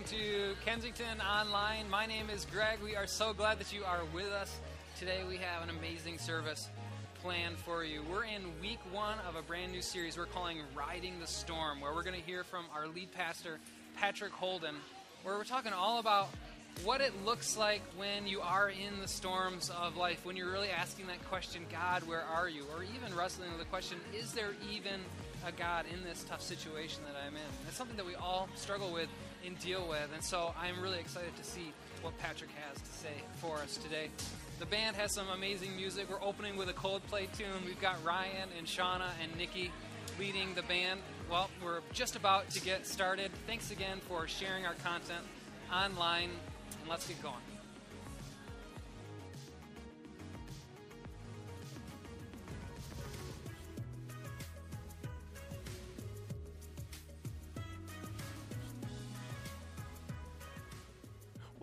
welcome to Kensington Online. My name is Greg. We are so glad that you are with us. Today we have an amazing service planned for you. We're in week one of a brand new series we're calling Riding the Storm, where we're going to hear from our lead pastor, Patrick Holden, where we're talking all about what it looks like when you are in the storms of life, when you're really asking that question, God, where are you? Or even wrestling with the question, is there even a God in this tough situation that I'm in? It's something that we all struggle with and deal with. And so I'm really excited to see what Patrick has to say for us today. The band has some amazing music. We're opening with a Coldplay tune. We've got Ryan and Shauna and Nikki leading the band. Well, we're just about to get started. Thanks again for sharing our content online, and let's get going.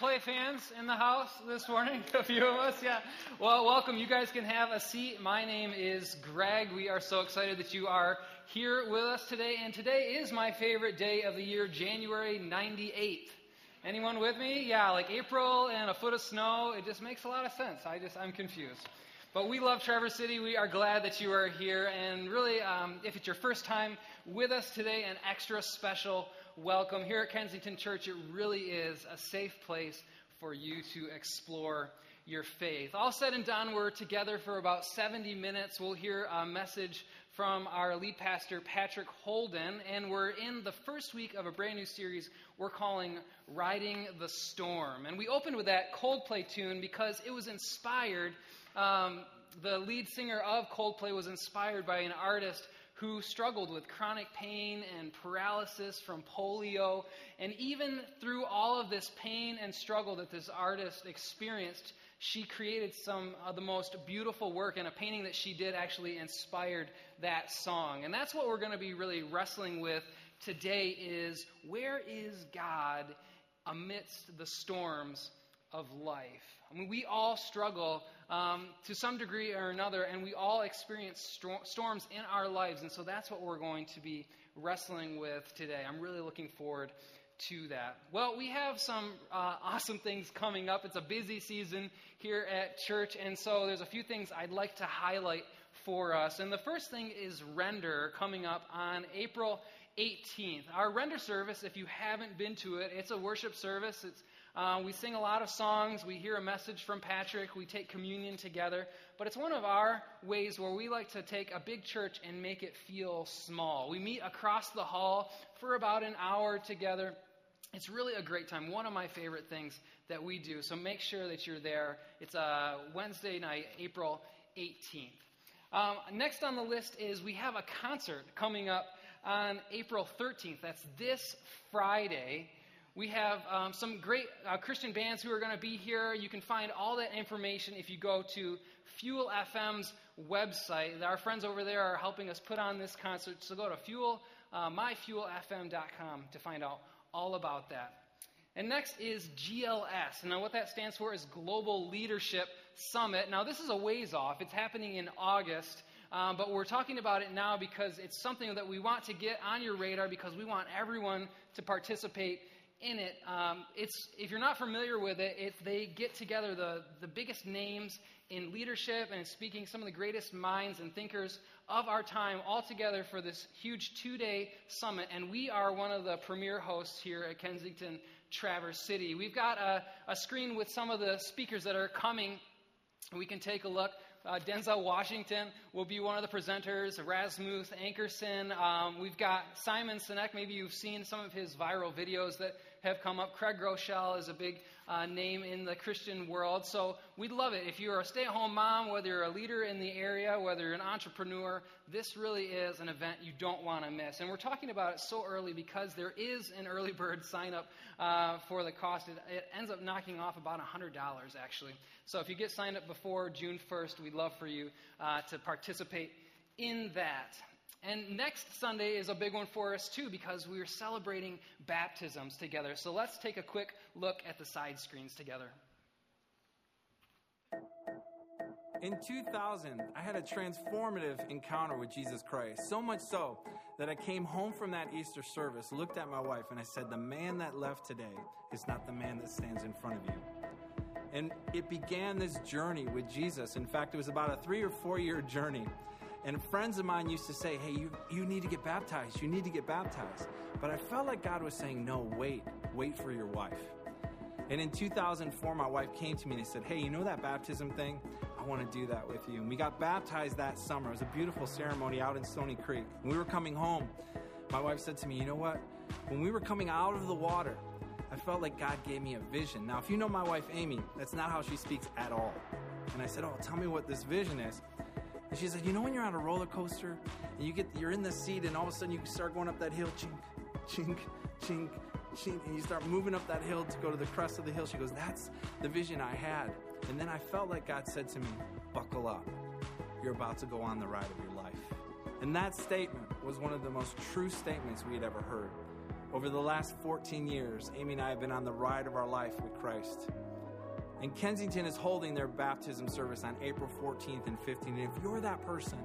Any Coldplay fans in the house this morning? A few of us, yeah. Well, welcome. You guys can have a seat. My name is Greg. We are so excited that you are here with us today. And today is my favorite day of the year, January 98th. Anyone with me? Yeah, like April and a foot of snow. It just makes a lot of sense. I just, I'm confused. But we love Traverse City. We are glad that you are here. And really, um, if it's your first time with us today, an extra special welcome. Here at Kensington Church, it really is a safe place for you to explore your faith. All said and done, we're together for about 70 minutes. We'll hear a message from our lead pastor, Patrick Holden, and we're in the first week of a brand new series we're calling Riding the Storm. And we opened with that Coldplay tune because it was inspired. Um, the lead singer of Coldplay was inspired by an artist who struggled with chronic pain and paralysis from polio. And even through all of this pain and struggle that this artist experienced, she created some of the most beautiful work, and a painting that she did actually inspired that song. And that's what we're going to be really wrestling with today is where is God amidst the storms of life? I mean, we all struggle um, to some degree or another, and we all experience stor- storms in our lives. And so that's what we're going to be wrestling with today. I'm really looking forward to that. Well, we have some uh, awesome things coming up. It's a busy season here at church, and so there's a few things I'd like to highlight for us. And the first thing is Render coming up on April 18th. Our Render service, if you haven't been to it, it's a worship service. It's uh, we sing a lot of songs. We hear a message from Patrick. We take communion together. But it's one of our ways where we like to take a big church and make it feel small. We meet across the hall for about an hour together. It's really a great time. One of my favorite things that we do. So make sure that you're there. It's uh, Wednesday night, April 18th. Um, next on the list is we have a concert coming up on April 13th. That's this Friday. We have um, some great uh, Christian bands who are going to be here. You can find all that information if you go to Fuel FM's website. Our friends over there are helping us put on this concert. So go to fuel, uh, myfuelfm.com to find out all about that. And next is GLS. Now, what that stands for is Global Leadership Summit. Now, this is a ways off. It's happening in August. Um, but we're talking about it now because it's something that we want to get on your radar because we want everyone to participate in it, um, it's, if you're not familiar with it, it, they get together the, the biggest names in leadership and in speaking, some of the greatest minds and thinkers of our time all together for this huge two day summit. And we are one of the premier hosts here at Kensington Traverse City. We've got a, a screen with some of the speakers that are coming. We can take a look. Uh, Denzel Washington will be one of the presenters. Rasmus Ankerson. Um, we've got Simon Sinek. Maybe you've seen some of his viral videos that have come up. Craig Groeschel is a big uh, name in the Christian world. So we'd love it. If you're a stay at home mom, whether you're a leader in the area, whether you're an entrepreneur, this really is an event you don't want to miss. And we're talking about it so early because there is an early bird sign up uh, for the cost. It, it ends up knocking off about $100 actually. So if you get signed up before June 1st, we'd love for you uh, to participate in that. And next Sunday is a big one for us too because we are celebrating baptisms together. So let's take a quick look at the side screens together. In 2000, I had a transformative encounter with Jesus Christ. So much so that I came home from that Easter service, looked at my wife, and I said, The man that left today is not the man that stands in front of you. And it began this journey with Jesus. In fact, it was about a three or four year journey and friends of mine used to say, hey, you, you need to get baptized. You need to get baptized. But I felt like God was saying, no, wait, wait for your wife. And in 2004, my wife came to me and said, hey, you know that baptism thing? I want to do that with you. And we got baptized that summer. It was a beautiful ceremony out in Stony Creek. When we were coming home, my wife said to me, you know what? When we were coming out of the water, I felt like God gave me a vision. Now, if you know my wife, Amy, that's not how she speaks at all. And I said, Oh, tell me what this vision is. And she said, You know when you're on a roller coaster and you get you're in the seat and all of a sudden you start going up that hill, chink, chink, chink, chink, and you start moving up that hill to go to the crest of the hill. She goes, That's the vision I had. And then I felt like God said to me, Buckle up. You're about to go on the ride of your life. And that statement was one of the most true statements we had ever heard. Over the last 14 years, Amy and I have been on the ride of our life with Christ. And Kensington is holding their baptism service on April 14th and 15th. And if you're that person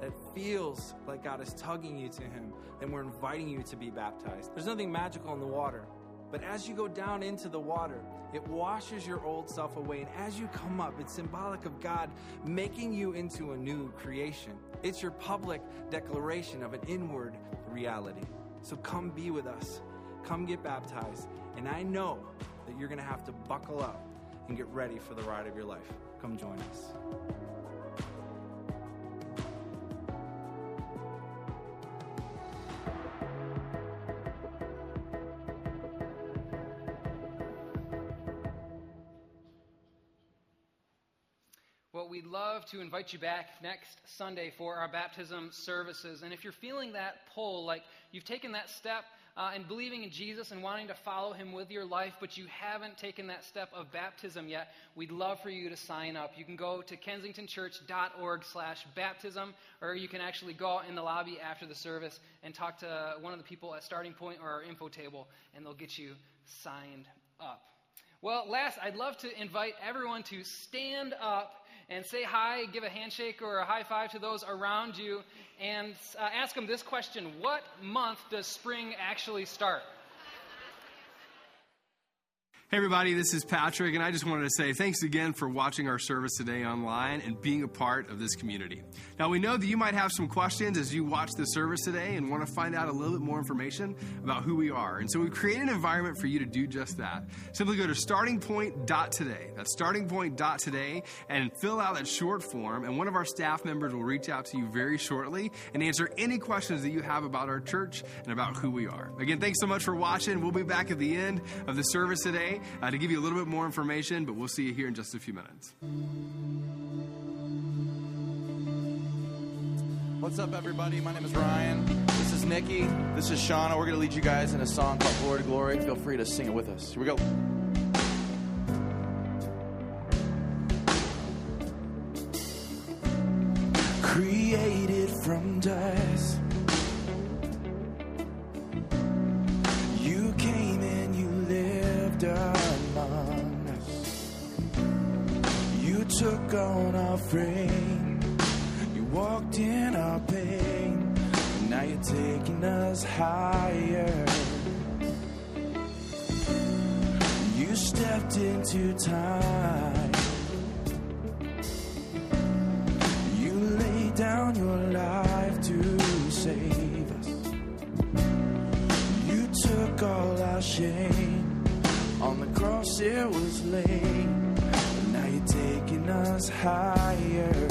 that feels like God is tugging you to Him, then we're inviting you to be baptized. There's nothing magical in the water. But as you go down into the water, it washes your old self away. And as you come up, it's symbolic of God making you into a new creation. It's your public declaration of an inward reality. So come be with us. Come get baptized. And I know that you're going to have to buckle up and get ready for the ride of your life. Come join us. Well, we'd love to invite you back next Sunday for our baptism services. And if you're feeling that pull, like you've taken that step uh, and believing in Jesus and wanting to follow him with your life, but you haven't taken that step of baptism yet, we'd love for you to sign up. You can go to kensingtonchurch.org slash baptism, or you can actually go out in the lobby after the service and talk to one of the people at Starting Point or our info table, and they'll get you signed up. Well, last, I'd love to invite everyone to stand up and say hi, give a handshake or a high five to those around you, and uh, ask them this question What month does spring actually start? Hey, everybody, this is Patrick, and I just wanted to say thanks again for watching our service today online and being a part of this community. Now, we know that you might have some questions as you watch the service today and want to find out a little bit more information about who we are. And so we've created an environment for you to do just that. Simply go to startingpoint.today. That's startingpoint.today and fill out that short form, and one of our staff members will reach out to you very shortly and answer any questions that you have about our church and about who we are. Again, thanks so much for watching. We'll be back at the end of the service today uh, to give you a little bit more information, but we'll see you here in just a few minutes. What's up, everybody? My name is Ryan. This is Nikki. This is Shauna. We're going to lead you guys in a song called Glory to Glory. Feel free to sing it with us. Here we go. created from dust. Took on our frame. You walked in our pain. And now you're taking us higher. You stepped into time. You laid down your life to save us. You took all our shame. On the cross it was laid. Taking us higher.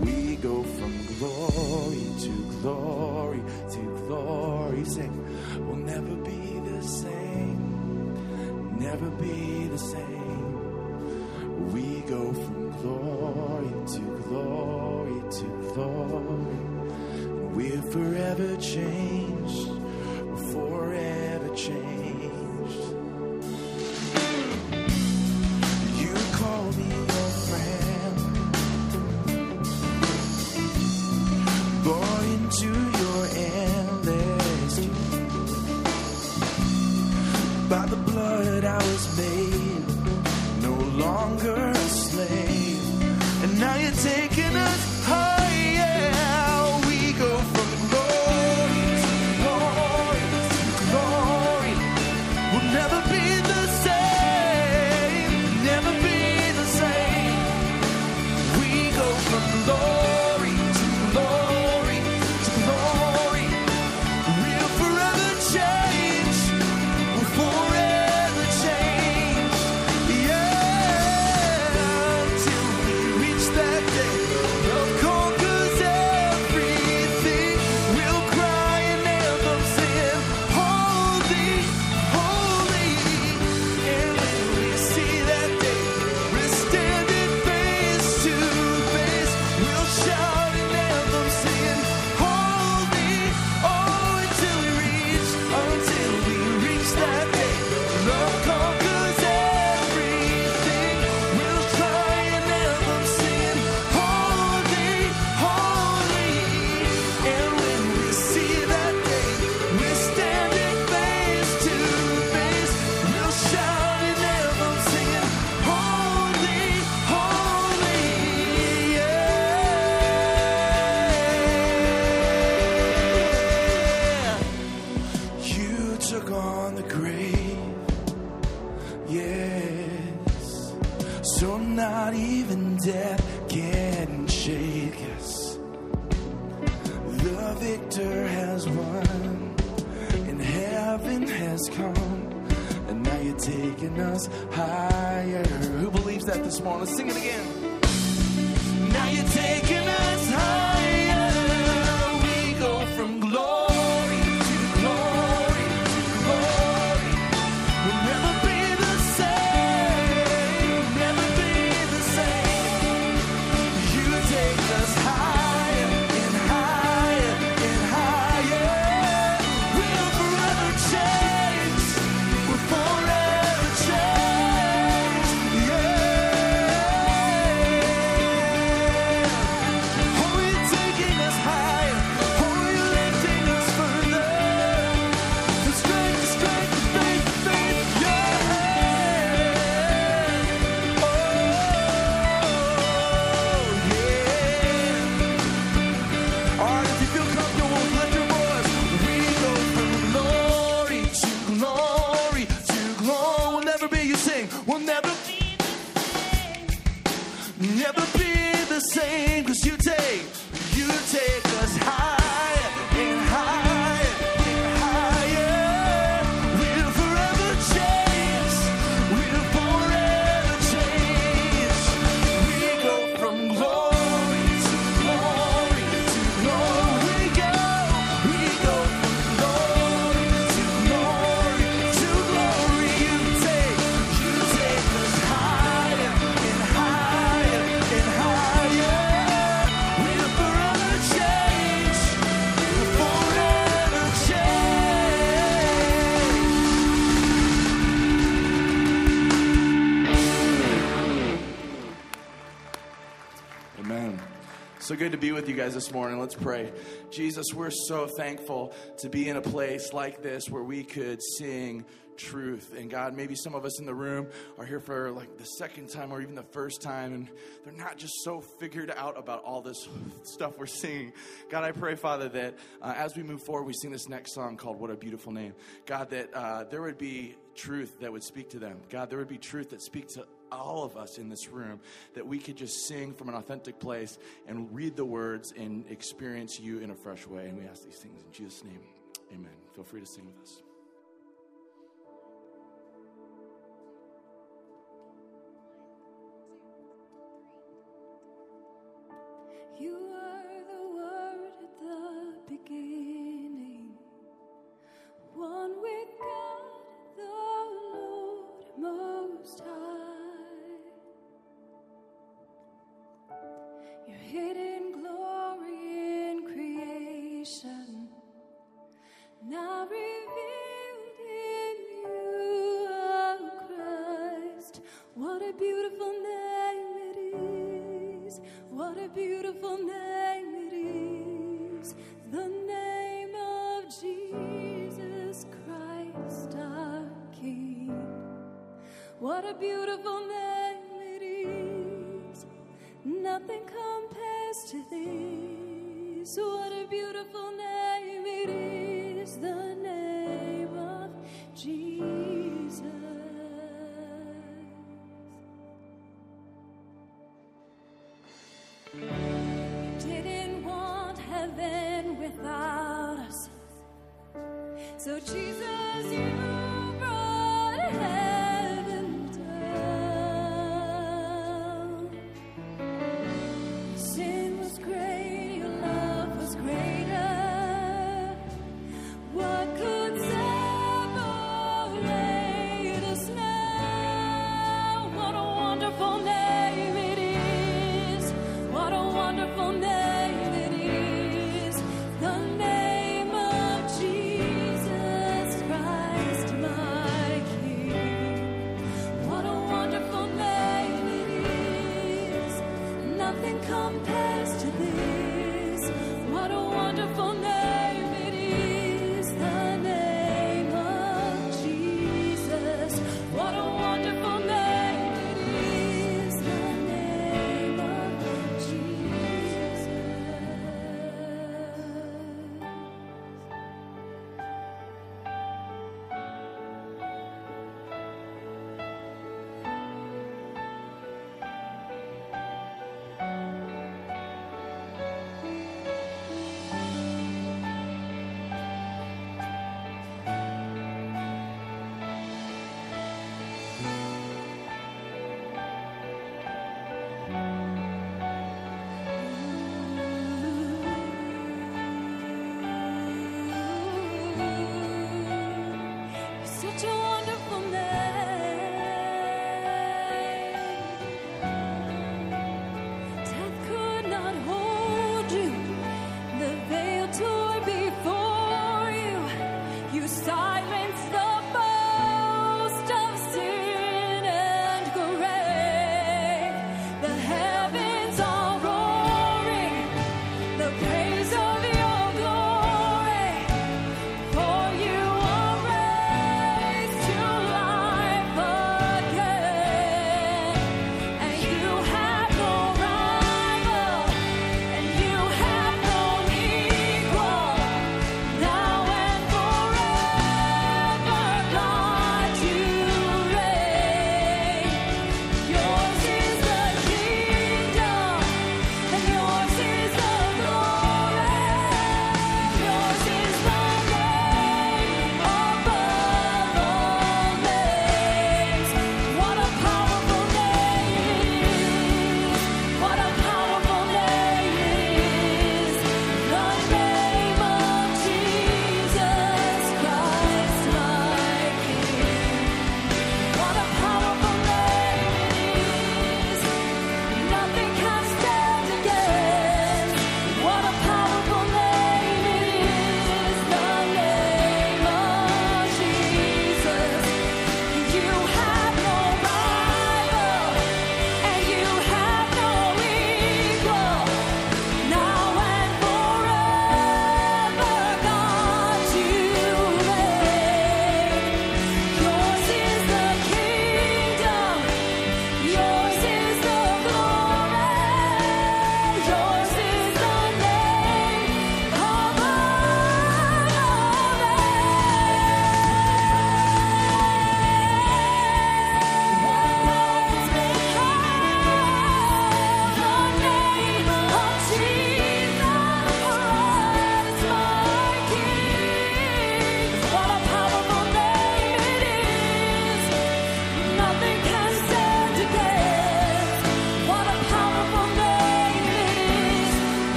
We go from glory to glory to glory. Sing, we'll never be the same. Never be the same. We go from glory to glory to glory. We're forever changed. Good to be with you guys this morning. Let's pray. Jesus, we're so thankful to be in a place like this where we could sing truth. And God, maybe some of us in the room are here for like the second time or even the first time, and they're not just so figured out about all this stuff we're singing. God, I pray, Father, that uh, as we move forward, we sing this next song called What a Beautiful Name. God, that uh, there would be truth that would speak to them. God, there would be truth that speaks to all of us in this room that we could just sing from an authentic place and read the words and experience you in a fresh way. And we ask these things in Jesus' name. Amen. Feel free to sing with us. You are the Word at the beginning, one with God, the Lord Most High. Your hidden glory in creation, now revealed in you, O Christ. What a beautiful name it is! What a beautiful name it is! The name of Jesus Christ our King. What a beautiful name! Nothing compares to this. What a beautiful name it is! The name of Jesus. didn't want heaven without us. So, Jesus,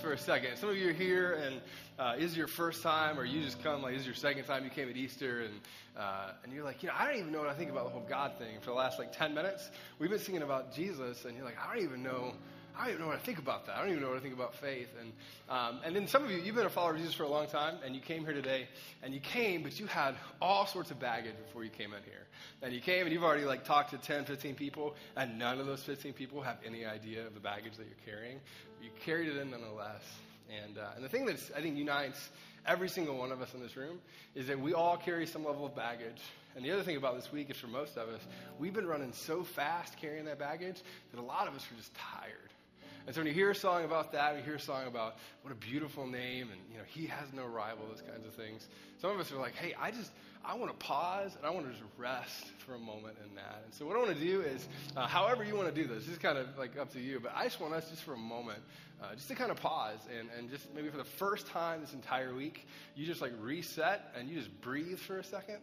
for a second. Some of you are here, and uh, is your first time, or you just come like is your second time you came at Easter, and uh, and you're like, you know, I don't even know what I think about the whole God thing for the last like 10 minutes. We've been singing about Jesus, and you're like, I don't even know. I don't even know what I think about that. I don't even know what I think about faith. And um, and then some of you, you've been a follower of Jesus for a long time, and you came here today, and you came, but you had all sorts of baggage before you came in here. And you came, and you've already like talked to 10, 15 people, and none of those 15 people have any idea of the baggage that you're carrying. You carried it in nonetheless. And uh, and the thing that I think unites every single one of us in this room is that we all carry some level of baggage. And the other thing about this week is for most of us, we've been running so fast carrying that baggage that a lot of us are just tired. And so when you hear a song about that, you hear a song about what a beautiful name and you know he has no rival, those kinds of things. Some of us are like, hey, I just I want to pause and I want to just rest for a moment in that. And so what I want to do is, uh, however you want to do this, this is kind of like up to you. But I just want us just for a moment, uh, just to kind of pause and and just maybe for the first time this entire week, you just like reset and you just breathe for a second.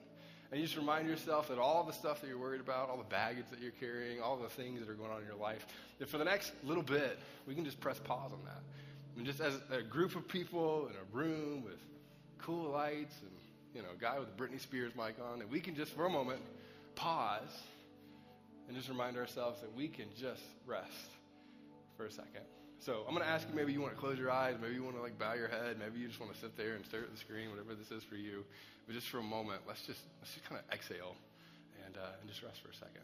And you just remind yourself that all the stuff that you're worried about, all the baggage that you're carrying, all the things that are going on in your life, that for the next little bit, we can just press pause on that. Mean, just as a group of people in a room with cool lights and, you know, a guy with a Britney Spears mic on, and we can just, for a moment, pause and just remind ourselves that we can just rest for a second. So I'm going to ask you, maybe you want to close your eyes, maybe you want to like bow your head, maybe you just want to sit there and stare at the screen, whatever this is for you. But just for a moment, let's just let's just kind of exhale and uh, and just rest for a second.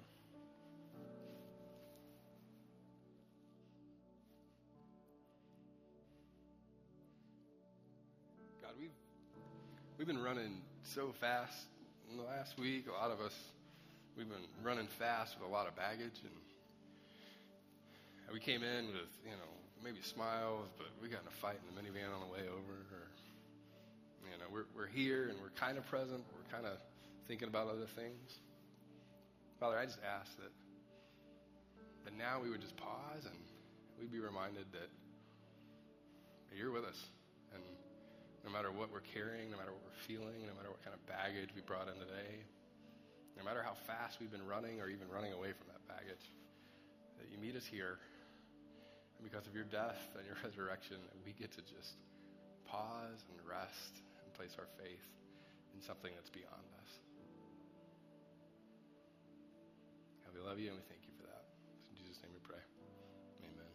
God, we've we've been running so fast in the last week. A lot of us we've been running fast with a lot of baggage and we came in with, you know, maybe smiles, but we got in a fight in the minivan on the way over. Or, you know, we're, we're here and we're kind of present. We're kind of thinking about other things. Father, I just ask that, that now we would just pause and we'd be reminded that, you're with us. And no matter what we're carrying, no matter what we're feeling, no matter what kind of baggage we brought in today, no matter how fast we've been running or even running away from that baggage, that you meet us here because of your death and your resurrection, we get to just pause and rest and place our faith in something that's beyond us. God, we love you and we thank you for that. In Jesus' name we pray. Amen.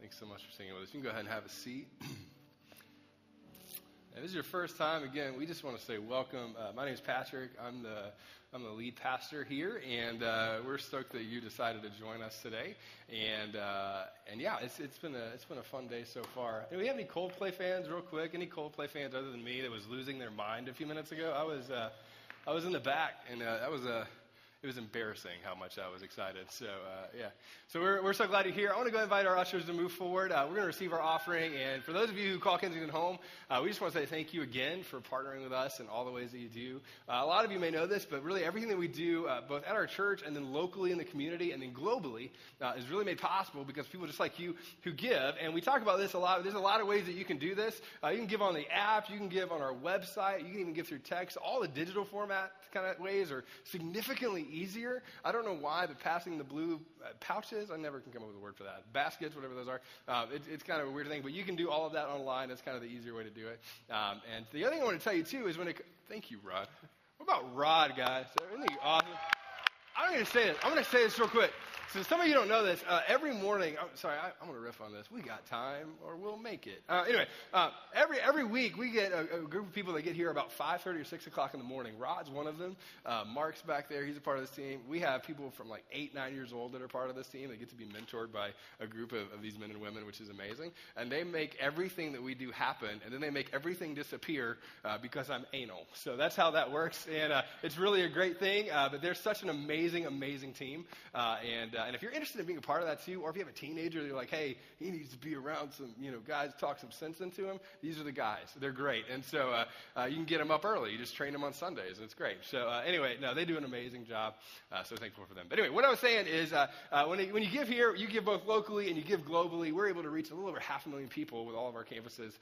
Thanks so much for singing with us. You can go ahead and have a seat. If this is your first time, again, we just want to say welcome. Uh, my name is Patrick. I'm the I'm the lead pastor here, and uh, we're stoked that you decided to join us today. And uh, and yeah, it's it's been a it's been a fun day so far. Do we have any Coldplay fans, real quick? Any Coldplay fans other than me that was losing their mind a few minutes ago? I was uh, I was in the back, and uh, that was a it was embarrassing how much I was excited. So, uh, yeah. So, we're, we're so glad you're here. I want to go invite our ushers to move forward. Uh, we're going to receive our offering. And for those of you who call Kensington home, uh, we just want to say thank you again for partnering with us in all the ways that you do. Uh, a lot of you may know this, but really everything that we do, uh, both at our church and then locally in the community and then globally, uh, is really made possible because people just like you who give. And we talk about this a lot. There's a lot of ways that you can do this. you can give on the app, you can give on our website, you can even give through text. All the digital format kind of ways are significantly easier. I don't know why, but passing the blue uh, pouches, I never can come up with a word for that. Baskets, whatever those are, uh, it, it's kind of a weird thing, but you can do all of that online. That's kind of the easier way to do it. Um, and the other thing I want to tell you, too, is when it, thank you, Rod. What about Rod, guys? Isn't he awesome? I'm going to say this. I'm going to say this real quick. So some of you don't know this. Uh, every morning, oh, sorry, I, am going to riff on this. We got time, or we'll make it. Uh, anyway, uh, every every week we get a, a, group of people that get here about 5:30 or 6 o'clock in the morning. Rod's one of them. Uh, Mark's back there. He's a part of this team. We have people from like eight, nine years old that are part of this team. They get to be mentored by a group of, of these men and women, which is amazing. And they make everything that we do happen, and then they make everything disappear uh, because I'm anal. So that's how that works, and uh, it's really a great thing. but they're such an amazing, amazing team, and uh, and if you're interested in being a part of that too, or if you have a teenager, you're like, hey, he needs to be around some, you know, guys talk some sense into him. These are the guys. They're great, and so uh, uh, you can get them up early. You just train them on Sundays, and it's great. So uh, anyway, no, they do an amazing job. Uh, so thankful for them. But anyway, what I was saying is, uh, when it, when you give here, you give both locally and you give globally. We're able to reach a little over half a million people with all of our campuses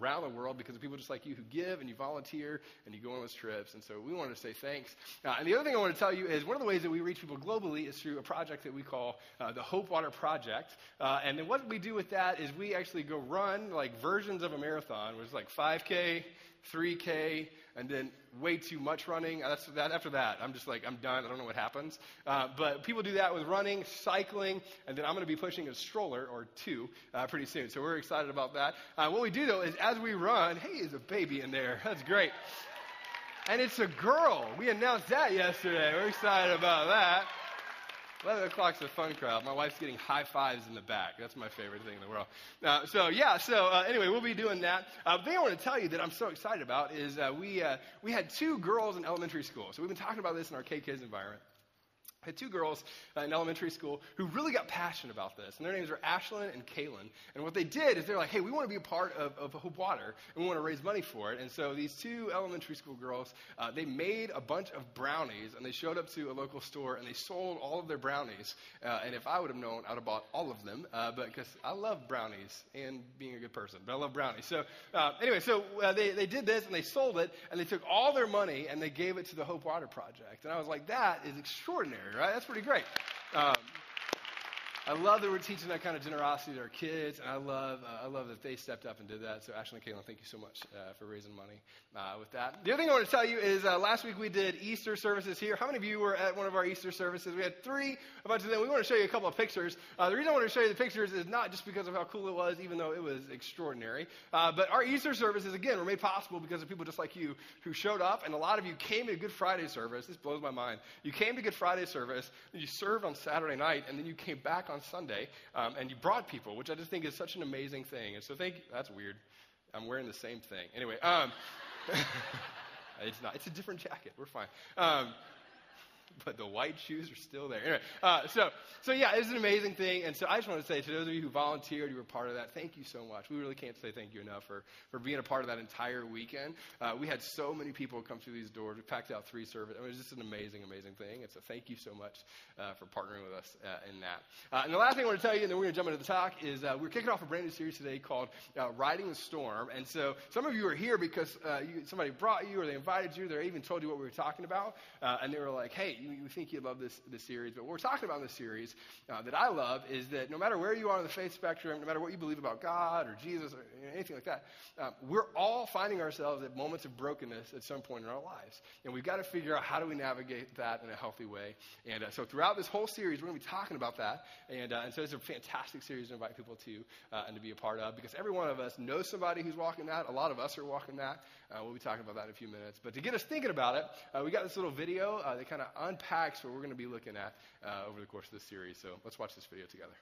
around the world because of people just like you who give and you volunteer and you go on those trips. And so we wanted to say thanks. and the other thing I want to tell you is one of the ways that we reach people globally is through a project that we call uh, the Hope Water Project. Uh, and then what we do with that is we actually go run like versions of a marathon, which is like 5K, 3K, and then way too much running. Uh, That's that. After that, I'm just like I'm done. I don't know what happens. Uh, but people do that with running, cycling, and then I'm going to be pushing a stroller or two uh, pretty soon. So we're excited about that. Uh, what we do though is as we run, hey, there's a baby in there. That's great. And it's a girl. We announced that yesterday. We're excited about that. 11 o'clock's a fun crowd. My wife's getting high fives in the back. That's my favorite thing in the world. Uh, so, yeah, so uh, anyway, we'll be doing that. Uh, the thing I want to tell you that I'm so excited about is uh, we, uh, we had two girls in elementary school. So, we've been talking about this in our K-Kids environment. I had two girls uh, in elementary school who really got passionate about this. And their names are Ashlyn and Kaylin. And what they did is they're like, hey, we want to be a part of, of Hope Water, and we want to raise money for it. And so these two elementary school girls, uh, they made a bunch of brownies, and they showed up to a local store, and they sold all of their brownies. Uh, and if I would have known, I would have bought all of them, uh, but because I love brownies and being a good person, but I love brownies. So uh, anyway, so uh, they, they did this, and they sold it, and they took all their money, and they gave it to the Hope Water Project. And I was like, that is extraordinary, right? That's pretty great. Um, I love that we're teaching that kind of generosity to our kids, and I love, uh, I love that they stepped up and did that. So, Ashley and Caitlin, thank you so much uh, for raising money uh, with that. The other thing I want to tell you is uh, last week we did Easter services here. How many of you were at one of our Easter services? We had three, a bunch of them. We want to show you a couple of pictures. Uh, the reason I want to show you the pictures is not just because of how cool it was, even though it was extraordinary, uh, but our Easter services, again, were made possible because of people just like you who showed up, and a lot of you came to Good Friday service. This blows my mind. You came to Good Friday service, you served on Saturday night, and then you came back on Sunday um, and you brought people, which I just think is such an amazing thing. And so thank you. That's weird. I'm wearing the same thing. Anyway, um, it's not. It's a different jacket. We're fine. Um, but the white shoes are still there. Anyway, uh, so, so yeah, it's an amazing thing. And so I just want to say to those of you who volunteered, you were part of that, thank you so much. We really can't say thank you enough for, for being a part of that entire weekend. Uh, we had so many people come through these doors. We packed out three services. I mean, it was just an amazing, amazing thing. And so thank you so much uh, for partnering with us uh, in that. Uh, and the last thing I want to tell you, and then we're going to jump into the talk, is uh, we're kicking off a brand new series today called Riding the Storm. And so some of you are here because you, somebody brought you or they invited you. They even told you what we were talking about. and they were like, hey, you, you think you'd love this, this series. But what we're talking about in this series uh, that I love is that no matter where you are on the faith spectrum, no matter what you believe about God or Jesus or you know, anything like that, uh, we're all finding ourselves at moments of brokenness at some point in our lives. And we've got to figure out how do we navigate that in a healthy way. And uh, so throughout this whole series, we're going to be talking about that. And, uh, and so it's a fantastic series to invite people to uh, and to be a part of because every one of us knows somebody who's walking that. A lot of us are walking that. Uh, we'll be talking about that in a few minutes. But to get us thinking about it, we got this little video that kind of unpacks what we're going to be looking at uh, over the course of this series. So let's watch this video together.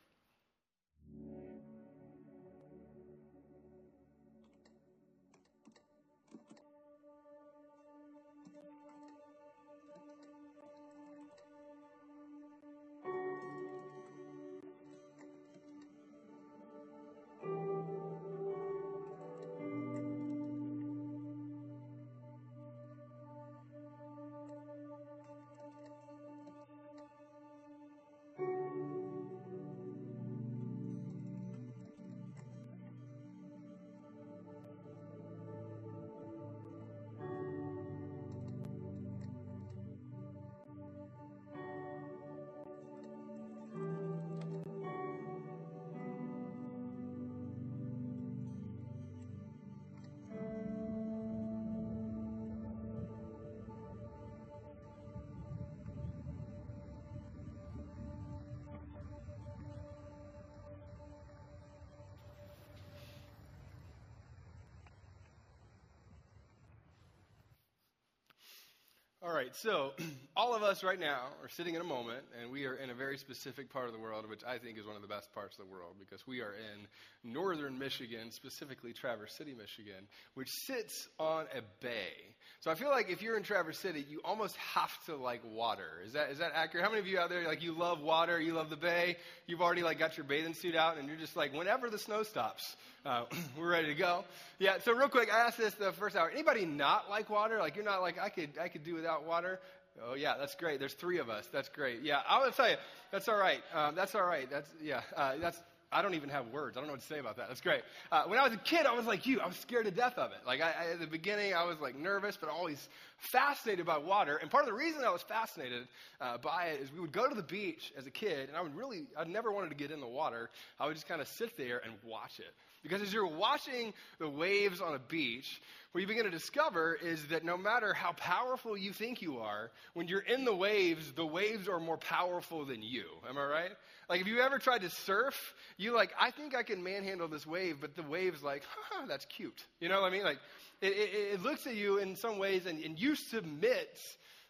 So all of us right now are sitting in a moment, and we are in a very specific part of the world, which I think is one of the best parts of the world, because we are in northern Michigan, specifically Traverse City, Michigan, which sits on a bay. So I feel like if you're in Traverse City, you almost have to like water. Is that is that accurate? How many of you out there like you love water, you love the bay, you've already like got your bathing suit out, and you're just like, whenever the snow stops, uh, we're ready to go. Yeah. So real quick, I asked this the first hour. Anybody not like water? Like you're not like I could I could do without water. Oh yeah, that's great. There's three of us. That's great. Yeah, I'll tell you, that's all right. Um, that's all right. That's yeah. Uh, that's I don't even have words. I don't know what to say about that. That's great. Uh, when I was a kid, I was like you. I was scared to death of it. Like I, I, at the beginning, I was like nervous, but always fascinated by water. And part of the reason I was fascinated uh, by it is we would go to the beach as a kid, and I would really, I never wanted to get in the water. I would just kind of sit there and watch it. Because as you're watching the waves on a beach, what you begin to discover is that no matter how powerful you think you are, when you're in the waves, the waves are more powerful than you. Am I right? Like if you ever tried to surf, you like, I think I can manhandle this wave, but the wave's like, that's cute. You know what I mean? Like it, it, it looks at you in some ways and, and you submit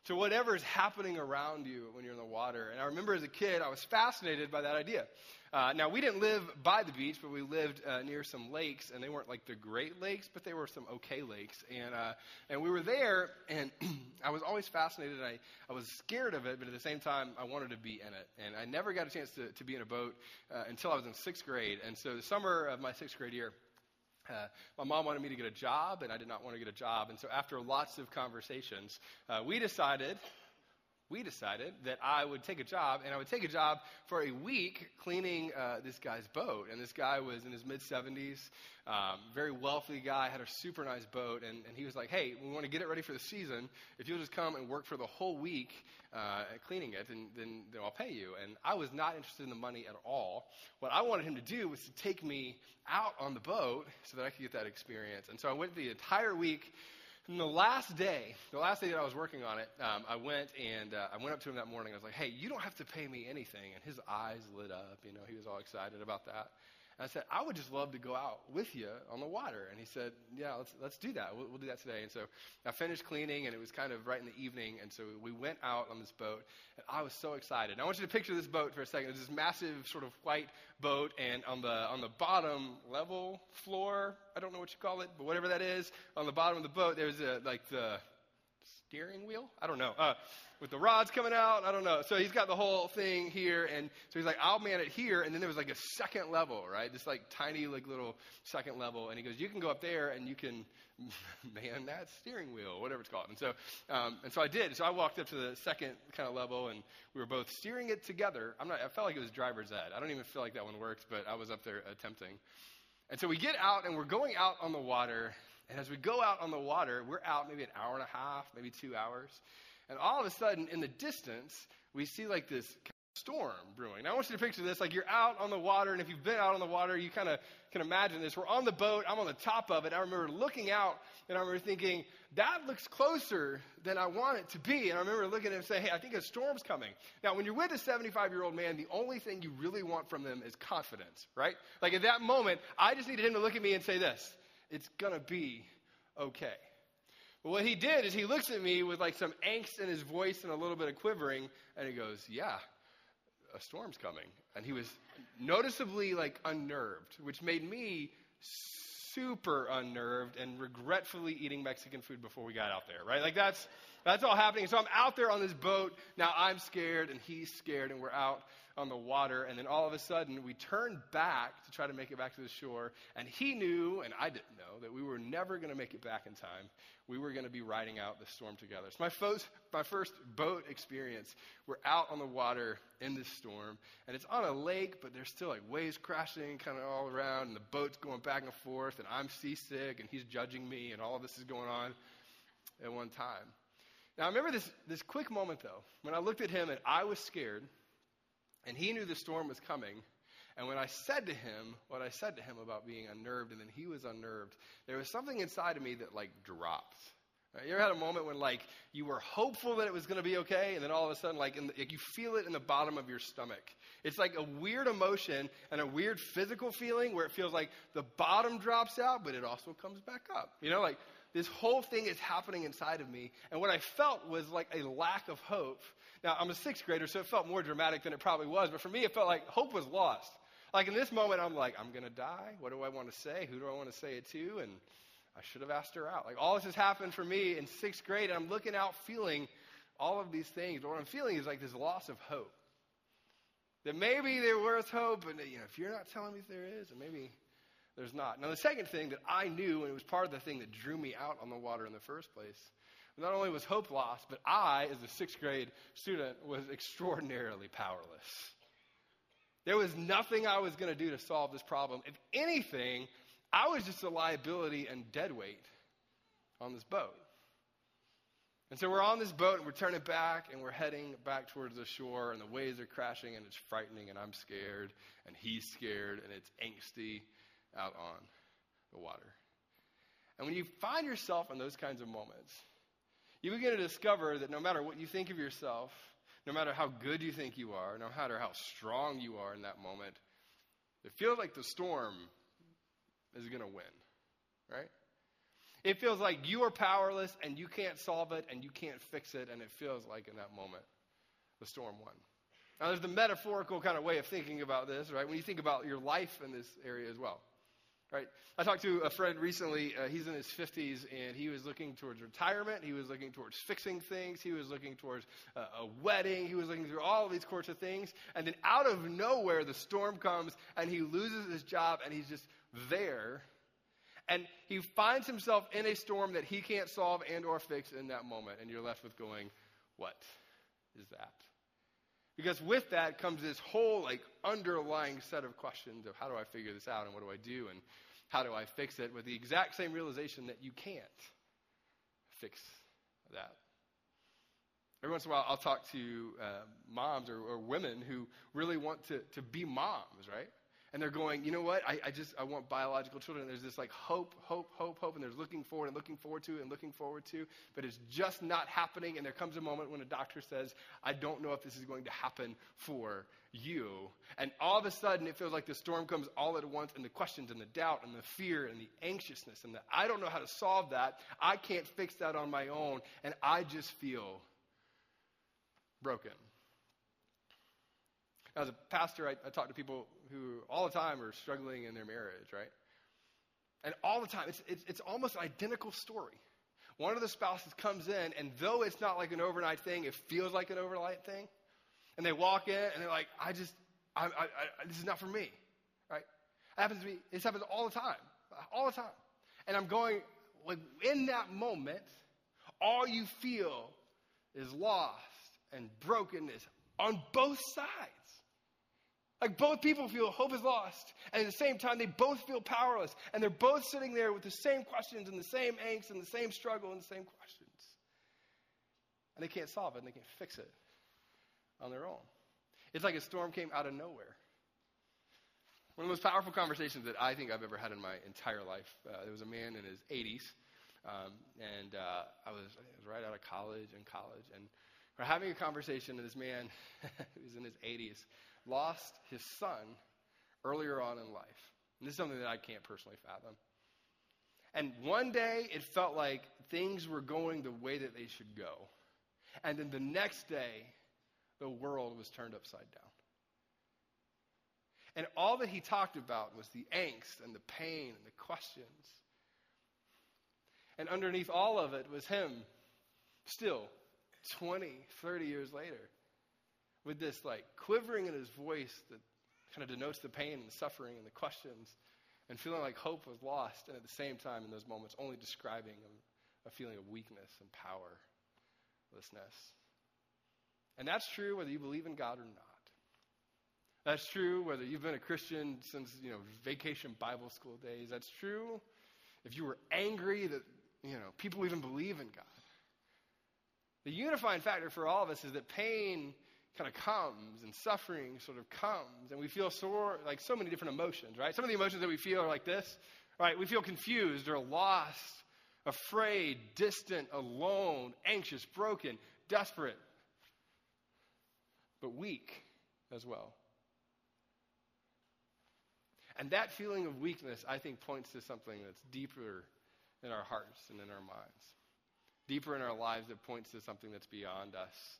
to whatever is happening around you when you're in the water. And I remember as a kid, I was fascinated by that idea. Uh, now, we didn't live by the beach, but we lived uh, near some lakes, and they weren't like the great lakes, but they were some okay lakes. And, uh, and we were there, and I was always fascinated. I, I was scared of it, but at the same time, I wanted to be in it. And I never got a chance to, to be in a boat uh, until I was in sixth grade. And so the summer of my sixth grade year, uh, my mom wanted me to get a job, and I did not want to get a job. And so, after lots of conversations, uh, we decided we decided that I would take a job, and I would take a job for a week cleaning uh, this guy's boat. And this guy was in his mid 70s, um, very wealthy guy, had a super nice boat, and, and he was like, "Hey, we want to get it ready for the season. If you'll just come and work for the whole week uh, cleaning it, then, then then I'll pay you." And I was not interested in the money at all. What I wanted him to do was to take me out on the boat so that I could get that experience. And so I went the entire week and the last day, the last day that I was working on it, um, I went and uh, I went up to him that morning. I was like, "Hey, you don't have to pay me anything." And his eyes lit up. You know, he was all excited about that. And I said, "I would just love to go out with you on the water." And he said, "Yeah, let's let's do that. We'll, we'll do that today." And so I finished cleaning, and it was kind of right in the evening. And so we went out on this boat, and I was so excited. And I want you to picture this boat for a second. It's this massive sort of white boat, and on the on the bottom level floor, I don't know what you call it, but whatever that is, on the bottom of the boat, there's a like the steering wheel. I don't know. Uh, with the rods coming out, I don't know. So he's got the whole thing here, and so he's like, "I'll man it here." And then there was like a second level, right? This like tiny like little second level, and he goes, "You can go up there and you can man that steering wheel, whatever it's called." And so, um, and so I did. So I walked up to the second kind of level, and we were both steering it together. I'm not. I felt like it was driver's ed. I don't even feel like that one works, but I was up there attempting. And so we get out, and we're going out on the water. And as we go out on the water, we're out maybe an hour and a half, maybe two hours. And all of a sudden, in the distance, we see like this storm brewing. Now, I want you to picture this like you're out on the water, and if you've been out on the water, you kind of can imagine this. We're on the boat, I'm on the top of it. I remember looking out, and I remember thinking, that looks closer than I want it to be. And I remember looking at him and saying, hey, I think a storm's coming. Now, when you're with a 75 year old man, the only thing you really want from them is confidence, right? Like at that moment, I just needed him to look at me and say this it's going to be okay. What he did is he looks at me with like some angst in his voice and a little bit of quivering, and he goes, Yeah, a storm's coming. And he was noticeably like unnerved, which made me super unnerved and regretfully eating Mexican food before we got out there, right? Like that's that's all happening. So I'm out there on this boat. Now I'm scared and he's scared and we're out on the water and then all of a sudden we turn back to try to make it back to the shore and he knew and I didn't know that we were never going to make it back in time. We were going to be riding out the storm together. So my first, my first boat experience, we're out on the water in this storm and it's on a lake but there's still like waves crashing kind of all around and the boat's going back and forth and I'm seasick and he's judging me and all of this is going on at one time. Now, I remember this, this quick moment, though, when I looked at him and I was scared, and he knew the storm was coming. And when I said to him what I said to him about being unnerved, and then he was unnerved, there was something inside of me that, like, dropped. Right? You ever had a moment when, like, you were hopeful that it was going to be okay, and then all of a sudden, like, the, like, you feel it in the bottom of your stomach? It's like a weird emotion and a weird physical feeling where it feels like the bottom drops out, but it also comes back up. You know, like, this whole thing is happening inside of me. And what I felt was like a lack of hope. Now, I'm a sixth grader, so it felt more dramatic than it probably was. But for me, it felt like hope was lost. Like in this moment, I'm like, I'm going to die. What do I want to say? Who do I want to say it to? And I should have asked her out. Like all this has happened for me in sixth grade, and I'm looking out feeling all of these things. But what I'm feeling is like this loss of hope. That maybe there was hope, but you know, if you're not telling me there is, and maybe there's not. Now, the second thing that I knew, and it was part of the thing that drew me out on the water in the first place, not only was hope lost, but I, as a sixth grade student, was extraordinarily powerless. There was nothing I was going to do to solve this problem. If anything, I was just a liability and dead weight on this boat. And so we're on this boat and we're turning back and we're heading back towards the shore and the waves are crashing and it's frightening and I'm scared and he's scared and it's angsty out on the water. And when you find yourself in those kinds of moments, you begin to discover that no matter what you think of yourself, no matter how good you think you are, no matter how strong you are in that moment, it feels like the storm is going to win, right? It feels like you are powerless and you can't solve it and you can't fix it, and it feels like in that moment the storm won. Now, there's the metaphorical kind of way of thinking about this, right? When you think about your life in this area as well, right? I talked to a friend recently. Uh, he's in his 50s and he was looking towards retirement. He was looking towards fixing things. He was looking towards uh, a wedding. He was looking through all of these sorts of things. And then out of nowhere, the storm comes and he loses his job and he's just there and he finds himself in a storm that he can't solve and or fix in that moment and you're left with going what is that because with that comes this whole like underlying set of questions of how do i figure this out and what do i do and how do i fix it with the exact same realization that you can't fix that. Every once in a while i'll talk to uh, moms or, or women who really want to, to be moms right and they're going, you know what? I, I just I want biological children. And there's this like hope, hope, hope, hope, and there's looking forward and looking forward to and looking forward to, but it's just not happening. And there comes a moment when a doctor says, I don't know if this is going to happen for you. And all of a sudden, it feels like the storm comes all at once, and the questions and the doubt and the fear and the anxiousness and the I don't know how to solve that. I can't fix that on my own, and I just feel broken. As a pastor, I, I talk to people who all the time are struggling in their marriage, right? And all the time, it's, it's, it's almost an identical story. One of the spouses comes in, and though it's not like an overnight thing, it feels like an overnight thing. And they walk in, and they're like, I just, I, I, I, this is not for me, right? It happens to me, this happens all the time, all the time. And I'm going, like, in that moment, all you feel is loss and brokenness on both sides. Like both people feel hope is lost, and at the same time, they both feel powerless, and they're both sitting there with the same questions and the same angst and the same struggle and the same questions. And they can't solve it and they can't fix it on their own. It's like a storm came out of nowhere. One of the most powerful conversations that I think I've ever had in my entire life. Uh, there was a man in his 80s, um, and uh, I, was, I was right out of college and college, and we're having a conversation, and this man, who's in his 80s, lost his son earlier on in life. And this is something that I can't personally fathom. And one day it felt like things were going the way that they should go. And then the next day, the world was turned upside down. And all that he talked about was the angst and the pain and the questions. And underneath all of it was him, still 20, 30 years later, with this like quivering in his voice that kind of denotes the pain and the suffering and the questions and feeling like hope was lost and at the same time in those moments only describing a, a feeling of weakness and powerlessness. And that's true whether you believe in god or not. That's true whether you've been a christian since you know vacation bible school days. That's true if you were angry that you know people even believe in god. The unifying factor for all of us is that pain kind of comes and suffering sort of comes and we feel sore like so many different emotions right? Some of the emotions that we feel are like this right? We feel confused or lost afraid distant alone anxious broken desperate but weak as well. And that feeling of weakness i think points to something that's deeper in our hearts and in our minds deeper in our lives that points to something that's beyond us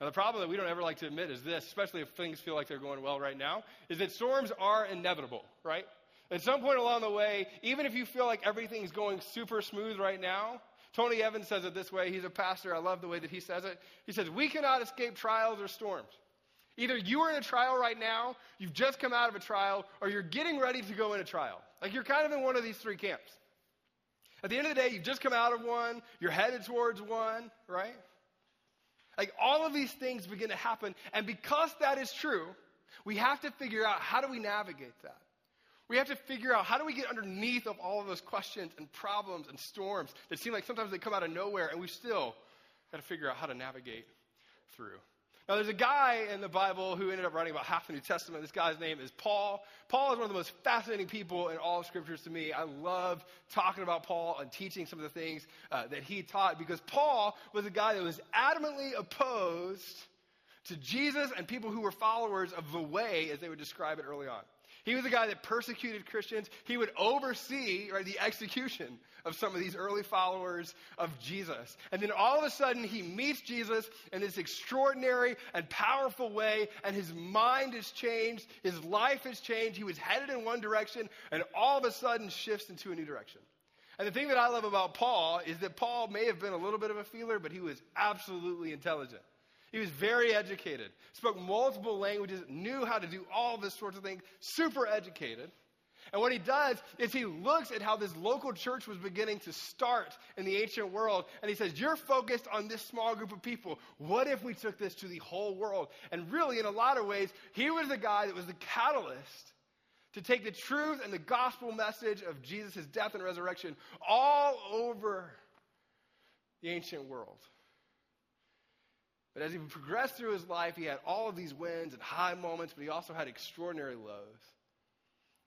now, the problem that we don't ever like to admit is this, especially if things feel like they're going well right now, is that storms are inevitable, right? At some point along the way, even if you feel like everything's going super smooth right now, Tony Evans says it this way. He's a pastor. I love the way that he says it. He says, We cannot escape trials or storms. Either you are in a trial right now, you've just come out of a trial, or you're getting ready to go in a trial. Like you're kind of in one of these three camps. At the end of the day, you've just come out of one, you're headed towards one, right? Like all of these things begin to happen. And because that is true, We have to figure out how do we navigate that? We have to figure out how do we get underneath of all of those questions and problems and storms that seem like sometimes they come out of nowhere and we still got to figure out how to navigate through. Now, there's a guy in the Bible who ended up writing about half the New Testament. This guy's name is Paul. Paul is one of the most fascinating people in all of scriptures to me. I love talking about Paul and teaching some of the things uh, that he taught because Paul was a guy that was adamantly opposed to Jesus and people who were followers of the way, as they would describe it early on. He was a guy that persecuted Christians. He would oversee right, the execution of some of these early followers of Jesus. And then all of a sudden, he meets Jesus in this extraordinary and powerful way, and his mind is changed. His life has changed. He was headed in one direction, and all of a sudden shifts into a new direction. And the thing that I love about Paul is that Paul may have been a little bit of a feeler, but he was absolutely intelligent. He was very educated, spoke multiple languages, knew how to do all this sorts of things, super educated. And what he does is he looks at how this local church was beginning to start in the ancient world, and he says, You're focused on this small group of people. What if we took this to the whole world? And really, in a lot of ways, he was the guy that was the catalyst to take the truth and the gospel message of Jesus' death and resurrection all over the ancient world. But as he progressed through his life, he had all of these wins and high moments, but he also had extraordinary lows.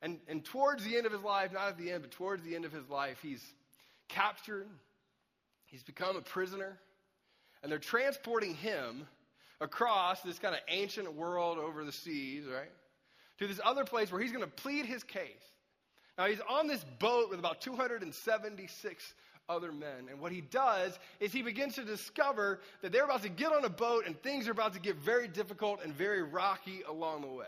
And, and towards the end of his life, not at the end, but towards the end of his life, he's captured, he's become a prisoner, and they're transporting him across this kind of ancient world over the seas, right? To this other place where he's going to plead his case. Now, he's on this boat with about 276 other men. And what he does is he begins to discover that they're about to get on a boat and things are about to get very difficult and very rocky along the way.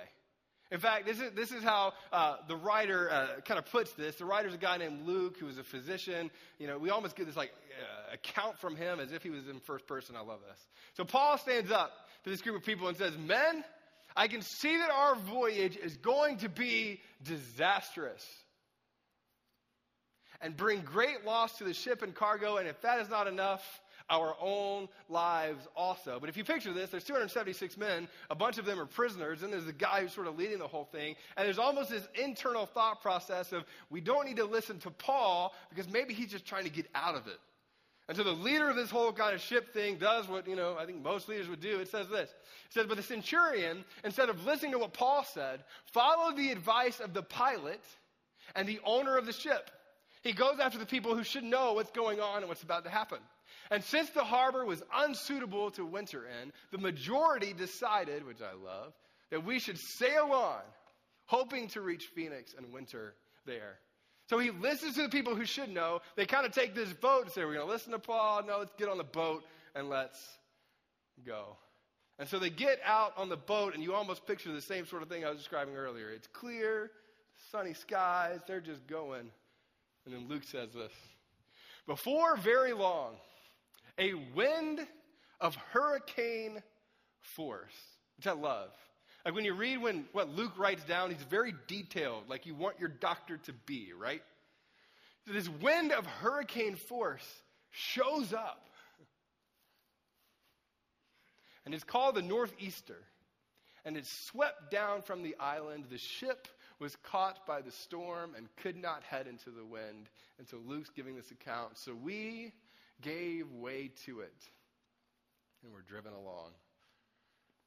In fact, this is, this is how uh, the writer uh, kind of puts this. The writer's a guy named Luke who was a physician. You know, we almost get this like uh, account from him as if he was in first person. I love this. So Paul stands up to this group of people and says, Men, I can see that our voyage is going to be disastrous and bring great loss to the ship and cargo, and if that is not enough, our own lives also. But if you picture this, there's 276 men, a bunch of them are prisoners, and there's the guy who's sort of leading the whole thing, and there's almost this internal thought process of we don't need to listen to Paul because maybe he's just trying to get out of it. And so the leader of this whole kind of ship thing does what, you know, I think most leaders would do. It says this. It says, but the centurion, instead of listening to what Paul said, followed the advice of the pilot and the owner of the ship. He goes after the people who should know what's going on and what's about to happen. And since the harbor was unsuitable to winter in, the majority decided, which I love, that we should sail on, hoping to reach Phoenix and winter there. So he listens to the people who should know. They kind of take this boat and say, We're going to listen to Paul. No, let's get on the boat and let's go. And so they get out on the boat, and you almost picture the same sort of thing I was describing earlier. It's clear, sunny skies, they're just going. And then Luke says this Before very long, a wind of hurricane force, which I love. Like when you read when what Luke writes down, he's very detailed, like you want your doctor to be, right? So this wind of hurricane force shows up. And it's called the Northeaster. And it swept down from the island. The ship was caught by the storm and could not head into the wind. And so Luke's giving this account. So we gave way to it and were driven along.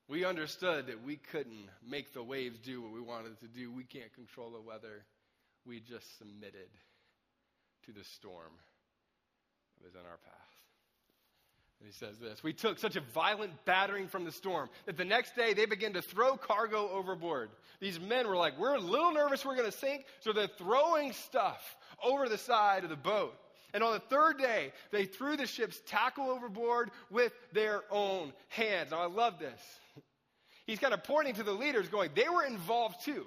We understood that we couldn't make the waves do what we wanted to do. We can't control the weather. We just submitted to the storm that was in our path. He says this We took such a violent battering from the storm that the next day they began to throw cargo overboard. These men were like, We're a little nervous we're going to sink, so they're throwing stuff over the side of the boat. And on the third day, they threw the ship's tackle overboard with their own hands. Now, I love this. He's kind of pointing to the leaders, going, They were involved too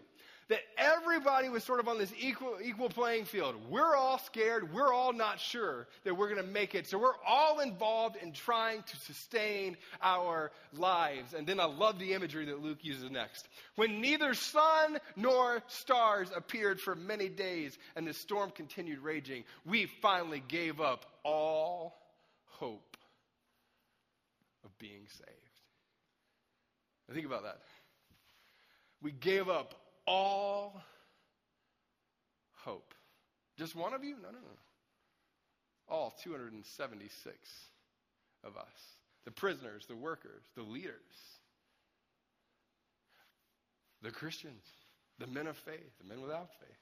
that everybody was sort of on this equal, equal playing field. We're all scared. We're all not sure that we're going to make it. So we're all involved in trying to sustain our lives. And then I love the imagery that Luke uses next. When neither sun nor stars appeared for many days and the storm continued raging, we finally gave up all hope of being saved. Now think about that. we gave up all hope. Just one of you? No, no, no. All 276 of us the prisoners, the workers, the leaders, the Christians, the men of faith, the men without faith.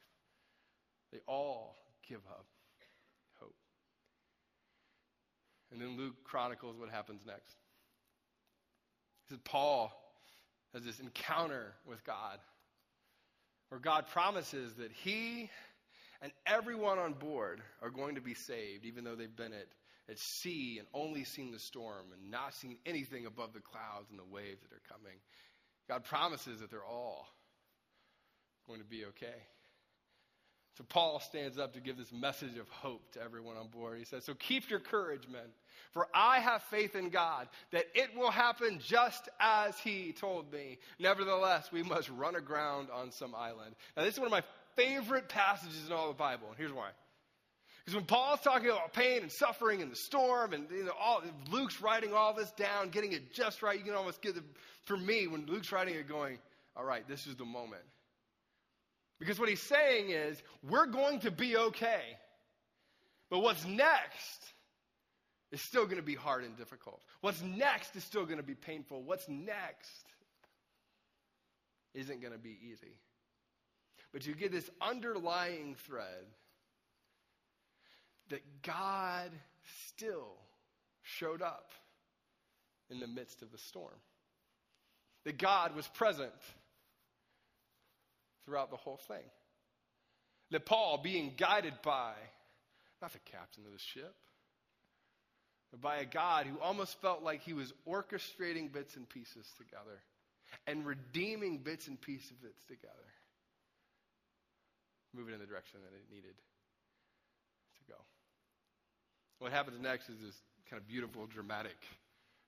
They all give up hope. And then Luke chronicles what happens next. He says, Paul has this encounter with God where God promises that he and everyone on board are going to be saved, even though they've been at, at sea and only seen the storm and not seen anything above the clouds and the waves that are coming. God promises that they're all going to be okay. So Paul stands up to give this message of hope to everyone on board. He says, So keep your courage, men, for I have faith in God that it will happen just as he told me. Nevertheless, we must run aground on some island. Now, this is one of my favorite passages in all the Bible, and here's why. Because when Paul's talking about pain and suffering and the storm, and you know, all, Luke's writing all this down, getting it just right, you can almost get it, for me, when Luke's writing it, going, all right, this is the moment. Because what he's saying is, we're going to be okay. But what's next is still going to be hard and difficult. What's next is still going to be painful. What's next isn't going to be easy. But you get this underlying thread that God still showed up in the midst of the storm. That God was present throughout the whole thing. That Paul, being guided by not the captain of the ship, but by a God who almost felt like he was orchestrating bits and pieces together and redeeming bits and pieces of it together, moving in the direction that it needed to go. What happens next is this kind of beautiful, dramatic,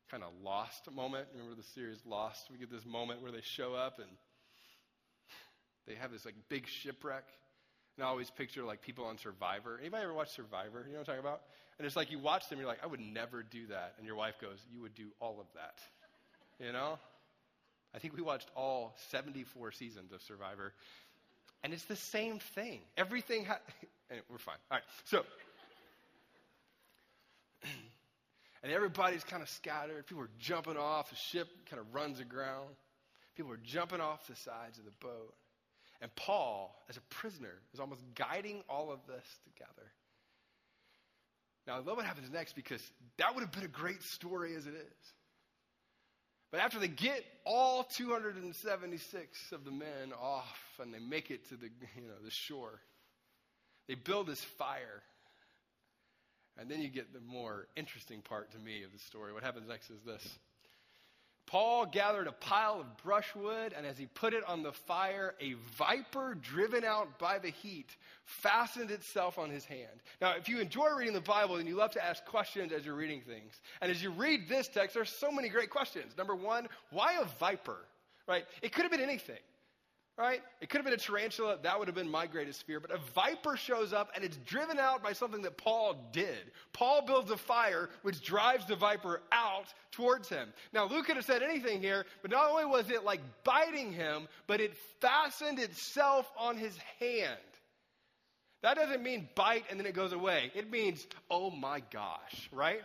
kind of lost moment. Remember the series Lost? We get this moment where they show up and they have this like big shipwreck. And I always picture like people on Survivor. Anybody ever watch Survivor? You know what I'm talking about? And it's like you watch them, you're like, I would never do that. And your wife goes, You would do all of that. You know? I think we watched all 74 seasons of Survivor. And it's the same thing. Everything ha- anyway, we're fine. All right. So and everybody's kind of scattered. People are jumping off. The ship kind of runs aground. People are jumping off the sides of the boat. And Paul, as a prisoner, is almost guiding all of this together. Now, I love what happens next because that would have been a great story as it is. But after they get all 276 of the men off and they make it to the, you know, the shore, they build this fire. And then you get the more interesting part to me of the story. What happens next is this. Paul gathered a pile of brushwood, and as he put it on the fire, a viper driven out by the heat fastened itself on his hand. Now, if you enjoy reading the Bible and you love to ask questions as you're reading things, and as you read this text, there's so many great questions. Number one, why a viper? Right? It could have been anything right? It could have been a tarantula. That would have been my greatest fear. But a viper shows up and it's driven out by something that Paul did. Paul builds a fire which drives the viper out towards him. Now, Luke could have said anything here, but not only was it like biting him, but it fastened itself on his hand. That doesn't mean bite and then it goes away. It means, oh my gosh, right?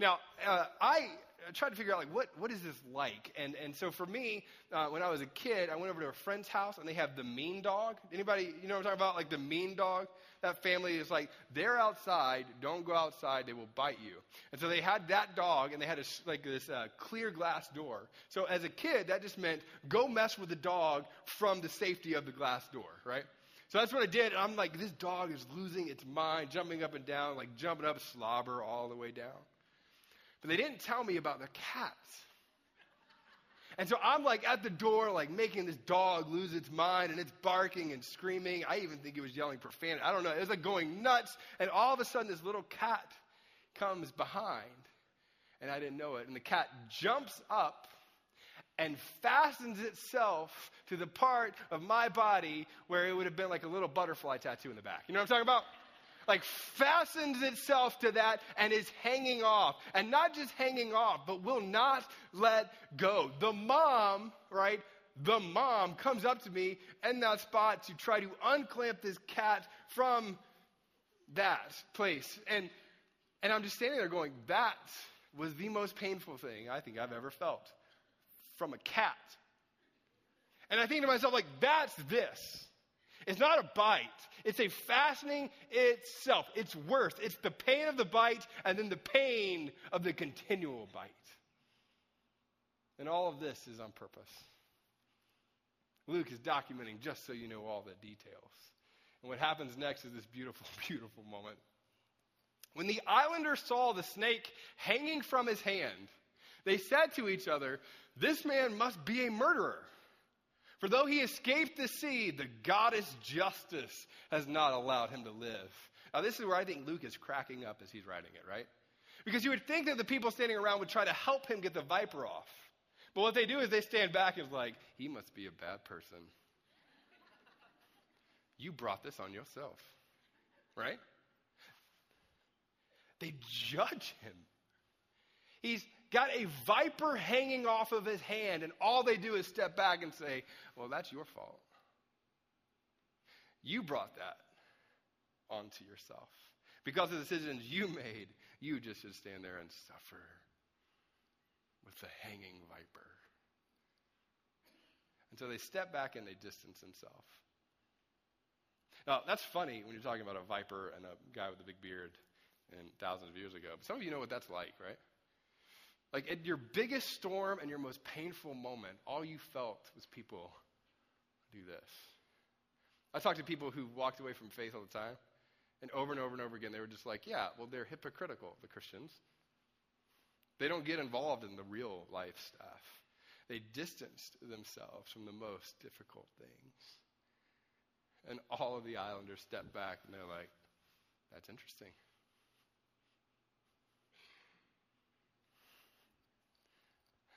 Now, uh, I I tried to figure out like what what is this like, and and so for me, uh, when I was a kid, I went over to a friend's house and they have the mean dog. Anybody you know what I'm talking about? Like the mean dog. That family is like they're outside. Don't go outside. They will bite you. And so they had that dog, and they had a, like this uh, clear glass door. So as a kid, that just meant go mess with the dog from the safety of the glass door, right? So that's what I did. And I'm like, this dog is losing its mind, jumping up and down, like jumping up slobber all the way down. But they didn't tell me about the cats. And so I'm like at the door, like making this dog lose its mind, and it's barking and screaming. I even think it was yelling profanity. I don't know. It was like going nuts. And all of a sudden, this little cat comes behind, and I didn't know it. And the cat jumps up and fastens itself to the part of my body where it would have been like a little butterfly tattoo in the back. You know what I'm talking about? Like fastens itself to that and is hanging off. And not just hanging off, but will not let go. The mom, right, the mom comes up to me in that spot to try to unclamp this cat from that place. And, and I'm just standing there going, that was the most painful thing I think I've ever felt from a cat. And I think to myself, like, that's this. It's not a bite. It's a fastening itself. It's worse. It's the pain of the bite and then the pain of the continual bite. And all of this is on purpose. Luke is documenting just so you know all the details. And what happens next is this beautiful, beautiful moment. When the islanders saw the snake hanging from his hand, they said to each other, This man must be a murderer. For though he escaped the sea, the goddess justice has not allowed him to live. Now, this is where I think Luke is cracking up as he's writing it, right? Because you would think that the people standing around would try to help him get the viper off. But what they do is they stand back and is like, he must be a bad person. You brought this on yourself, right? They judge him. He's got a viper hanging off of his hand, and all they do is step back and say, Well, that's your fault. You brought that onto yourself. Because of the decisions you made, you just should stand there and suffer with the hanging viper. And so they step back and they distance themselves. Now, that's funny when you're talking about a viper and a guy with a big beard and thousands of years ago. But some of you know what that's like, right? Like at your biggest storm and your most painful moment, all you felt was people do this. I talked to people who walked away from faith all the time, and over and over and over again, they were just like, yeah, well, they're hypocritical, the Christians. They don't get involved in the real life stuff. They distanced themselves from the most difficult things. And all of the islanders stepped back and they're like, that's interesting.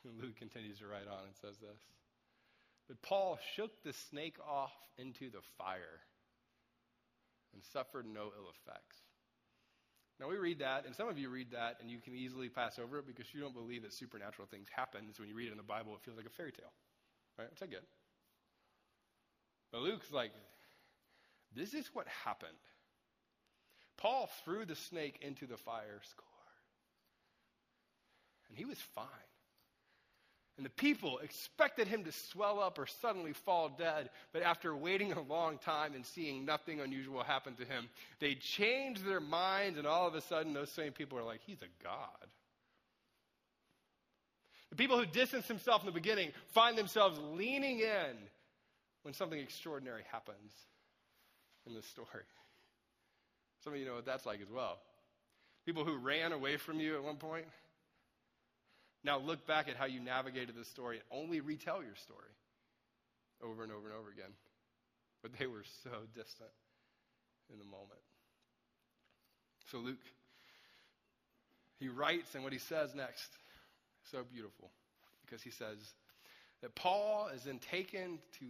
Luke continues to write on and says this. But Paul shook the snake off into the fire and suffered no ill effects. Now we read that, and some of you read that, and you can easily pass over it because you don't believe that supernatural things happen. So when you read it in the Bible, it feels like a fairy tale, right? Which I get. But Luke's like, this is what happened. Paul threw the snake into the fire score, and he was fine. And the people expected him to swell up or suddenly fall dead. But after waiting a long time and seeing nothing unusual happen to him, they changed their minds, and all of a sudden, those same people are like, He's a God. The people who distance themselves in the beginning find themselves leaning in when something extraordinary happens in the story. Some of you know what that's like as well. People who ran away from you at one point now look back at how you navigated the story and only retell your story over and over and over again. But they were so distant in the moment. So Luke, he writes, and what he says next, so beautiful, because he says that Paul is then taken to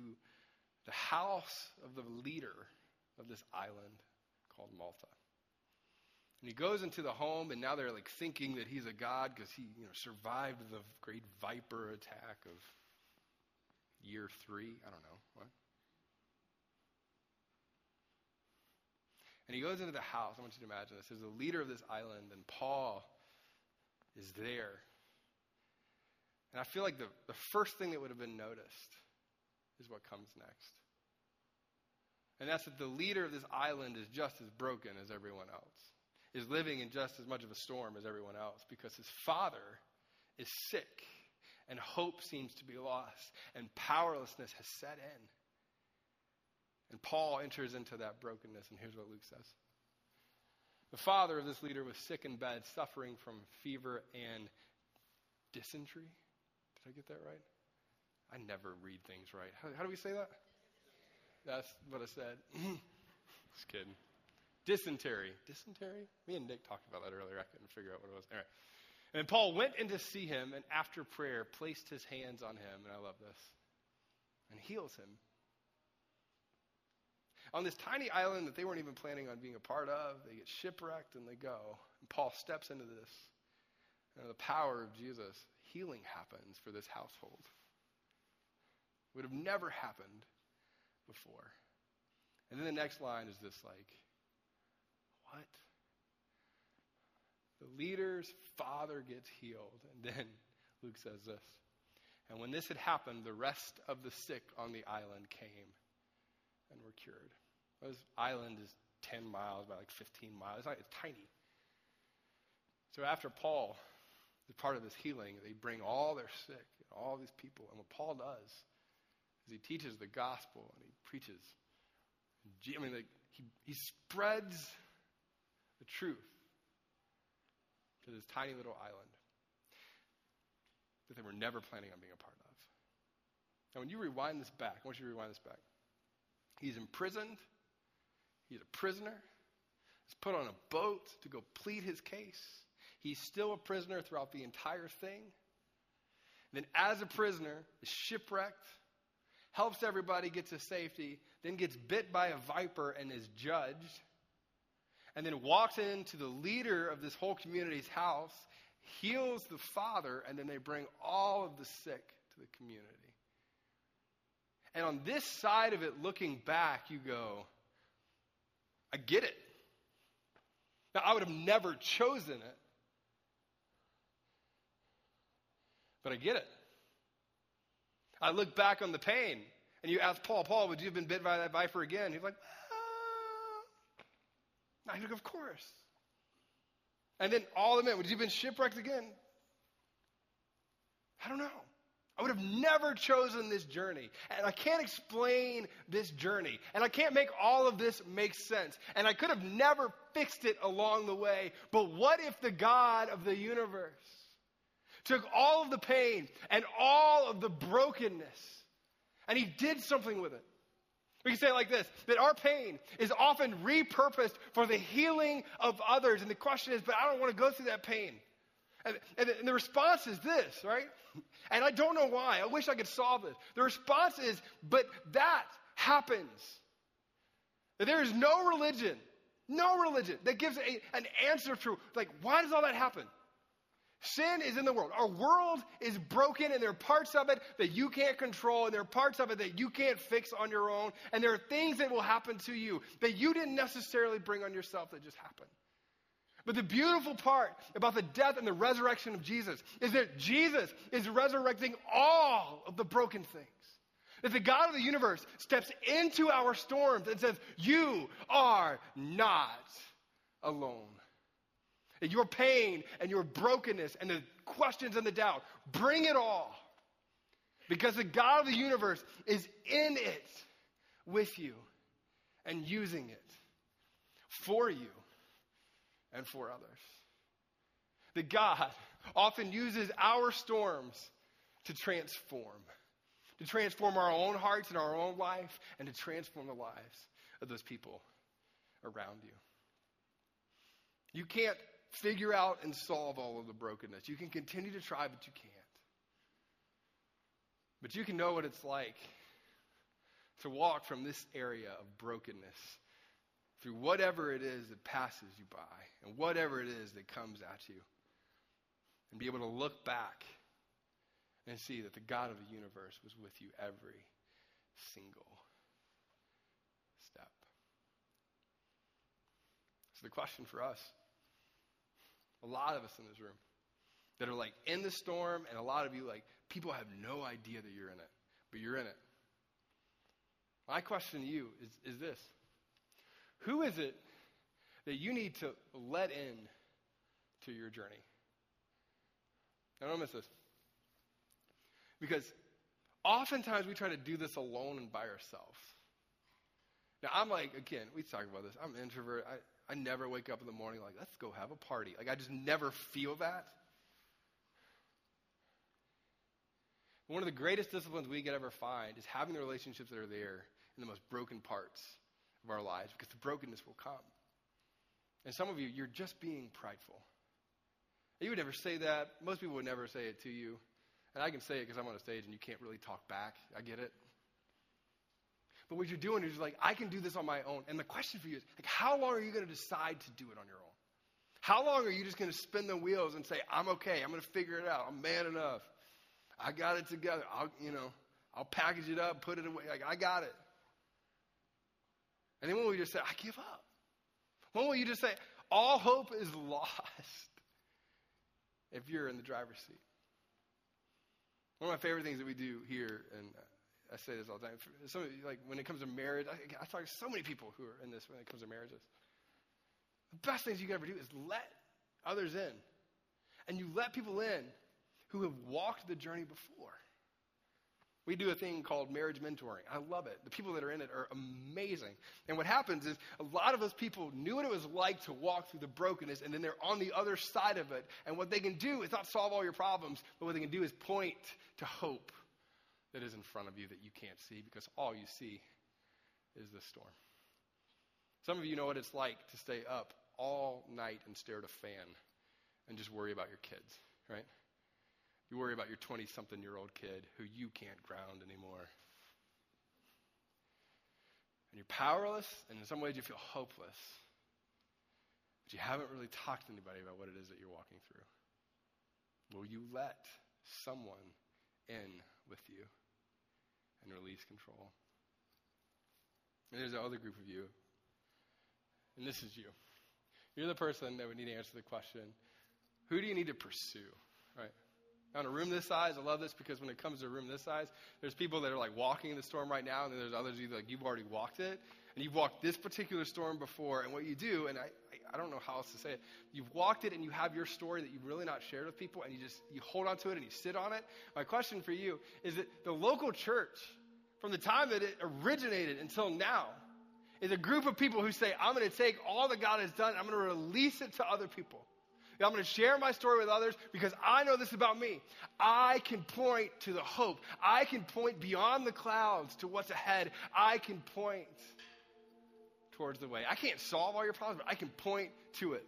the house of the leader of this island called Malta. And he goes into the home, and now they're like thinking that he's a god because he you know, survived the great viper attack of year three. I don't know. What? And he goes into the house. I want you to imagine this. There's the leader of this island, and Paul is there. And I feel like the, the first thing that would have been noticed is what comes next. And that's that the leader of this island is just as broken as everyone else is living in just as much of a storm as everyone else because his father is sick and hope seems to be lost and powerlessness has set in. And Paul enters into that brokenness, and here's what Luke says. The father of this leader was sick in bed, suffering from fever and dysentery. Did I get that right? I never read things right. How, how do we say that? That's what I said. Just kidding. Dysentery. Dysentery? Me and Nick talked about that earlier. I couldn't figure out what it was. All right. And Paul went in to see him, and after prayer, placed his hands on him, and I love this, and heals him. On this tiny island that they weren't even planning on being a part of, they get shipwrecked and they go. And Paul steps into this. And the power of Jesus, healing happens for this household. Would have never happened before. And then the next line is this like, what? The leader's father gets healed. And then Luke says this. And when this had happened, the rest of the sick on the island came and were cured. This island is 10 miles by like 15 miles. It's, not, it's tiny. So after Paul, the part of this healing, they bring all their sick, all these people. And what Paul does is he teaches the gospel and he preaches. I mean, like, he, he spreads the truth to this tiny little island that they were never planning on being a part of. Now, when you rewind this back, I want you to rewind this back. He's imprisoned, he's a prisoner, he's put on a boat to go plead his case. He's still a prisoner throughout the entire thing. then, as a prisoner, is shipwrecked, helps everybody get to safety, then gets bit by a viper and is judged, and then walks into the leader of this whole community's house, heals the father, and then they bring all of the sick to the community. And on this side of it, looking back, you go, I get it. Now, I would have never chosen it, but I get it. I look back on the pain, and you ask Paul, Paul, would you have been bit by that viper again? He's like, I like, of course. And then all the men, would you have been shipwrecked again? I don't know. I would have never chosen this journey. And I can't explain this journey. And I can't make all of this make sense. And I could have never fixed it along the way. But what if the God of the universe took all of the pain and all of the brokenness and he did something with it? We can say it like this that our pain is often repurposed for the healing of others. And the question is, but I don't want to go through that pain. And, and, and, the response is this, right? And I don't know why. I wish I could solve it. The response is, but that happens. That there is no religion, no religion that gives a, an answer to, like, why does all that happen? Sin is in the world. Our world is broken, and there are parts of it that you can't control, and there are parts of it that you can't fix on your own. And there are things that will happen to you that you didn't necessarily bring on yourself that just happen. But the beautiful part about the death and the resurrection of Jesus is that Jesus is resurrecting all of the broken things. That the God of the universe steps into our storms and says, You are not alone. Your pain and your brokenness and the questions and the doubt, bring it all. Because the God of the universe is in it with you and using it for you and for others. That God often uses our storms to transform, to transform our own hearts and our own life, and to transform the lives of those people around you. You can't figure out and solve all of the brokenness. You can continue to try, but you can't. But you can know what it's like to walk from this area of brokenness through whatever it is that passes you by and whatever it is that comes at you. And be able to look back and see that the God of the universe was with you every single step. So, the question for us a lot of us in this room that are like in the storm, and a lot of you, like, people have no idea that you're in it, but you're in it. My question to you is, is this Who is it that you need to let in to your journey. Now, don't miss this. Because oftentimes we try to do this alone and by ourselves. Now, I'm like, again, we talk about this. I'm an introvert. I, I never wake up in the morning like, let's go have a party. Like, I just never feel that. One of the greatest disciplines we could ever find is having the relationships that are there in the most broken parts of our lives because the brokenness will come. And some of you, you're just being prideful. You would never say that. Most people would never say it to you. And I can say it because I'm on a stage and you can't really talk back. I get it. But what you're doing is you're like, I can do this on my own. And the question for you is, like, how long are you going to decide to do it on your own? How long are you just going to spin the wheels and say, I'm okay, I'm going to figure it out, I'm man enough, I got it together, I'll, you know, I'll package it up, put it away. Like, I got it. And then when will you just say, I give up? When will you just say, all hope is lost if you're in the driver's seat? One of my favorite things that we do here, and I say this all the time, like when it comes to marriage, I, I talk to so many people who are in this when it comes to marriages. The best things you can ever do is let others in. And you let people in who have walked the journey before. We do a thing called marriage mentoring. I love it. The people that are in it are amazing. And what happens is a lot of those people knew what it was like to walk through the brokenness, and then they're on the other side of it. And what they can do is not solve all your problems, but what they can do is point to hope that is in front of you that you can't see because all you see is the storm. Some of you know what it's like to stay up all night and stare at a fan and just worry about your kids, right? You worry about your 20 something year old kid who you can't ground anymore. And you're powerless, and in some ways you feel hopeless. But you haven't really talked to anybody about what it is that you're walking through. Will you let someone in with you and release control? And there's the other group of you, and this is you. You're the person that would need to answer the question who do you need to pursue, right? On a room this size, I love this because when it comes to a room this size, there's people that are like walking in the storm right now, and then there's others you like you've already walked it, and you've walked this particular storm before. And what you do, and I, I, don't know how else to say it, you've walked it, and you have your story that you've really not shared with people, and you just you hold on to it and you sit on it. My question for you is that the local church, from the time that it originated until now, is a group of people who say, I'm going to take all that God has done, I'm going to release it to other people. I'm going to share my story with others because I know this about me. I can point to the hope. I can point beyond the clouds to what's ahead. I can point towards the way. I can't solve all your problems, but I can point to it.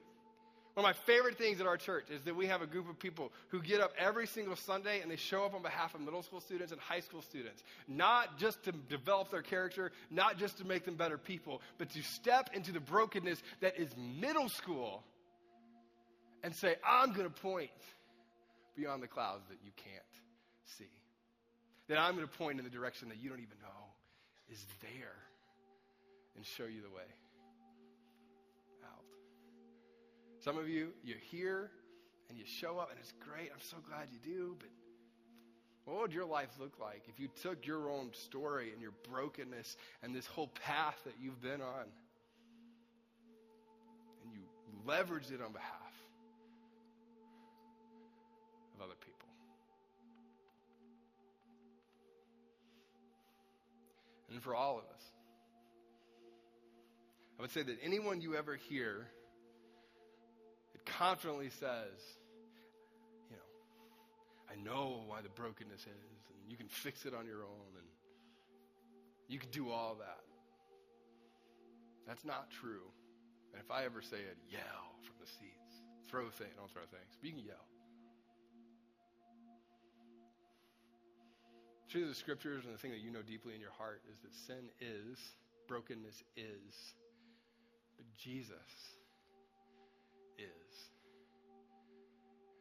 One of my favorite things at our church is that we have a group of people who get up every single Sunday and they show up on behalf of middle school students and high school students. Not just to develop their character, not just to make them better people, but to step into the brokenness that is middle school and say, I'm going to point beyond the clouds that you can't see. That I'm going to point in the direction that you don't even know is there and show you the way out. Some of you, you're here and you show up and it's great. I'm so glad you do, but what would your life look like if you took your own story and your brokenness and this whole path that you've been on and you leveraged it on behalf of other people. And for all of us, would say that anyone you ever hear it confidently says, you know, I know why the brokenness is, and you can fix it on your own, and you can do all that. That's not true. And if I ever say it, yell from the seats. Throw things, don't throw things, but you can yell. of the scriptures and the thing that you know deeply in your heart is that sin is, brokenness is, Jesus is.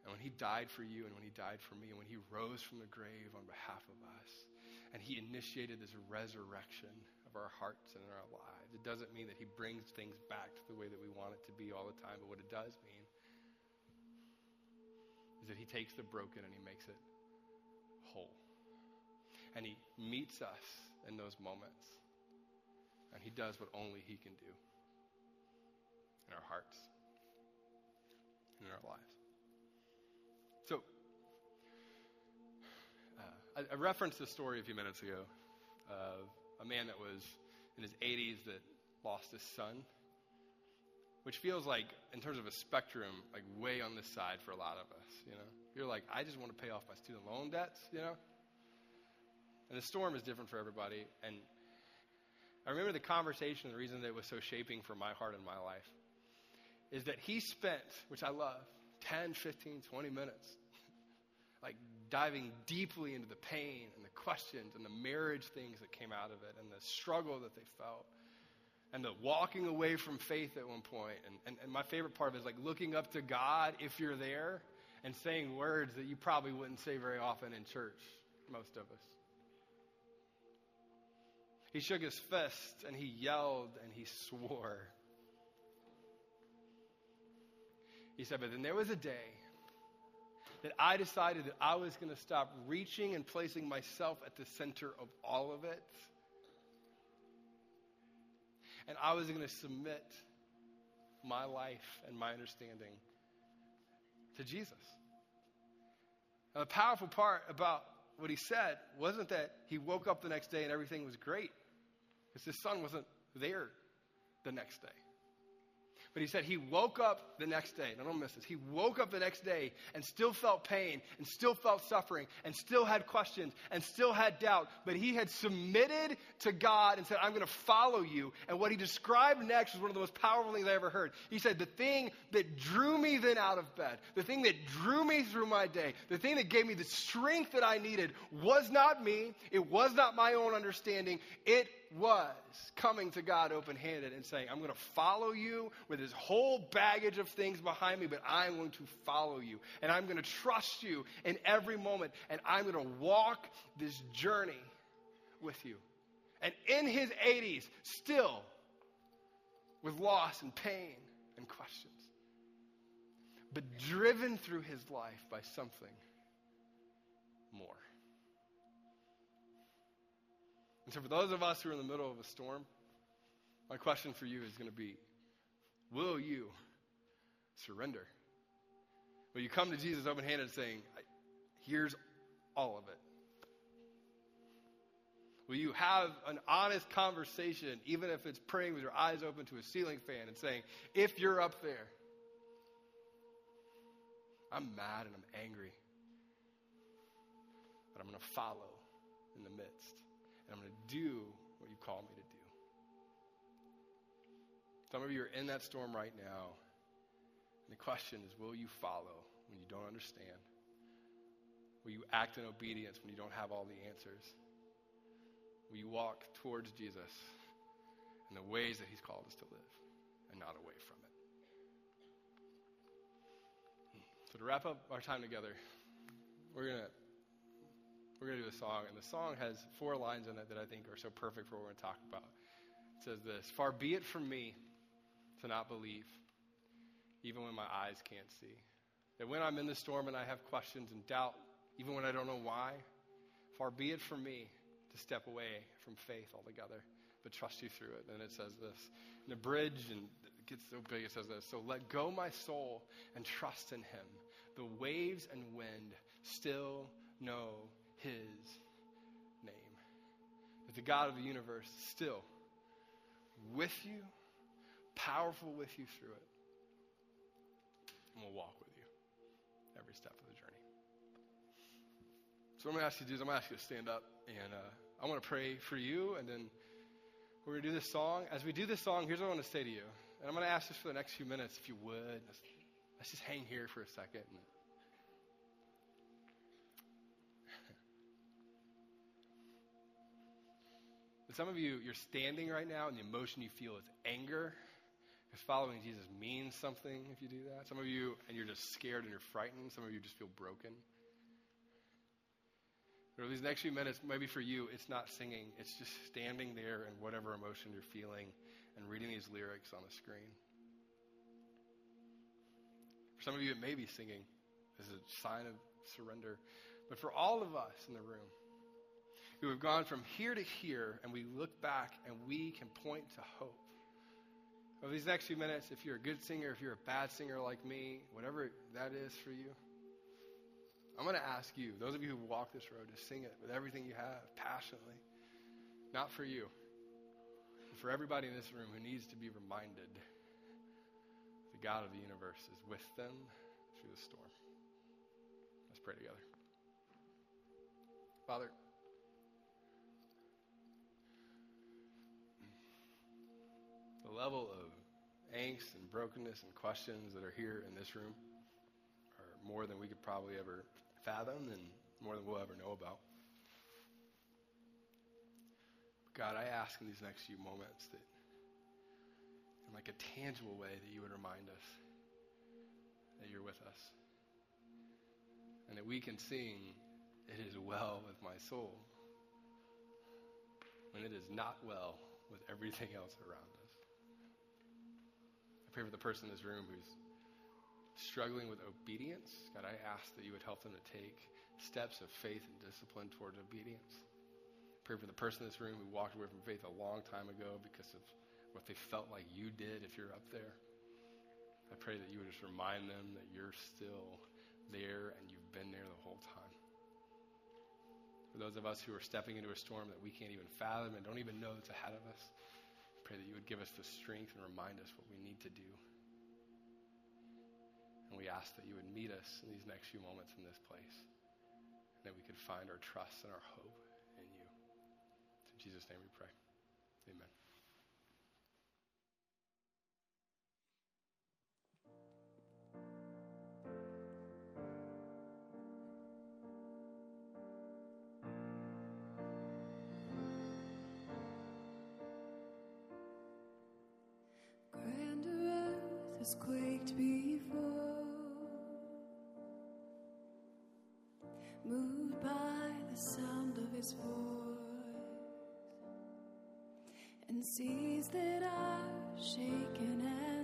And when he died for you and when he died for me and when he rose from the grave on behalf of us and he initiated this resurrection of our hearts and in our lives, it doesn't mean that he brings things back to the way that we want it to be all the time, but what it does mean is that he takes the broken and he makes it whole. And He meets us in those moments. And He does what only He can do in our hearts in our lives. So, uh, I, I referenced a story a few minutes ago of a man that was in his 80s that lost his son which feels like in terms of a spectrum like way on this side for a lot of us you know you're like i just want to pay off my student loan debts you know and the storm is different for everybody. And I remember the conversation, the reason that it was so shaping for my heart and my life is that he spent, which I love, 10, 15, 20 minutes, like diving deeply into the pain and the questions and the marriage things that came out of it and the struggle that they felt and the walking away from faith at one point. And, and, and my favorite part of it is like looking up to God if you're there and saying words that you probably wouldn't say very often in church, most of us. He shook his fist and he yelled and he swore. He said, But then there was a day that I decided that I was going to stop reaching and placing myself at the center of all of it. And I was going to submit my life and my understanding to Jesus. Now, the powerful part about what he said wasn't that he woke up the next day and everything was great, because his son wasn't there the next day. But he said he woke up the next day. Now don't miss this. He woke up the next day and still felt pain and still felt suffering and still had questions and still had doubt. But he had submitted to God and said, I'm going to follow you. And what he described next was one of the most powerful things I ever heard. He said, The thing that drew me then out of bed, the thing that drew me through my day, the thing that gave me the strength that I needed was not me. It was not my own understanding. It was coming to God open handed and saying, I'm going to follow you with this whole baggage of things behind me, but I'm going to follow you. And I'm going to trust you in every moment. And I'm going to walk this journey with you. And in his 80s, still with loss and pain and questions, but driven through his life by something more. And so, for those of us who are in the middle of a storm, my question for you is going to be Will you surrender? Will you come to Jesus open handed saying, Here's all of it? Will you have an honest conversation, even if it's praying with your eyes open to a ceiling fan and saying, If you're up there, I'm mad and I'm angry, but I'm going to follow in the midst and I'm going to do what you call me to do. Some of you are in that storm right now. And the question is will you follow when you don't understand? Will you act in obedience when you don't have all the answers? Will you walk towards Jesus in the ways that He's called us to live and not away from it? Hmm. So, to wrap up our time together, we're going to we're going to do a song, and the song has four lines in it that I think are so perfect for what we're going to talk about. It says this Far be it from me to not believe, even when my eyes can't see. That when I'm in the storm and I have questions and doubt, even when I don't know why, far be it from me to step away from faith altogether, but trust you through it. And it says this in the bridge, and it gets so big, it says this So let go my soul and trust in him. The waves and wind still know the God of the universe still with you, powerful with you through it, and will walk with you every step of the journey. So, what I'm going to ask you to do is I'm going to ask you to stand up, and uh, I want to pray for you, and then we're going to do this song. As we do this song, here's what I want to say to you. And I'm going to ask this for the next few minutes, if you would. Let's, let's just hang here for a second. And, Some of you, you're standing right now, and the emotion you feel is anger. Because following Jesus means something if you do that. Some of you, and you're just scared and you're frightened. Some of you just feel broken. But these next few minutes, maybe for you, it's not singing, it's just standing there and whatever emotion you're feeling and reading these lyrics on the screen. For some of you, it may be singing as a sign of surrender. But for all of us in the room, who have gone from here to here, and we look back and we can point to hope. Over these next few minutes, if you're a good singer, if you're a bad singer like me, whatever that is for you, I'm going to ask you, those of you who walk this road, to sing it with everything you have, passionately. Not for you, but for everybody in this room who needs to be reminded the God of the universe is with them through the storm. Let's pray together. Father, the level of angst and brokenness and questions that are here in this room are more than we could probably ever fathom and more than we'll ever know about. God, I ask in these next few moments that, in like a tangible way, that you would remind us that you're with us. And that we can sing, It is well with my soul. when it is not well with everything else around us. Pray for the person in this room who's struggling with obedience. God, I ask that you would help them to take steps of faith and discipline towards obedience. Pray for the person in this room who walked away from faith a long time ago because of what they felt like you did if you're up there. I pray that you would just remind them that you're still there and you've been there the whole time. For those of us who are stepping into a storm that we can't even fathom and don't even know that's ahead of us, pray that you would give us the strength and remind us what we need to do. And we ask that you would meet us in these next few moments in this place, and that we could find our trust and our hope in you. In Jesus' name we pray. Amen. Quaked before, moved by the sound of his voice, and seas that are shaken and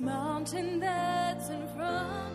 mountain that's in front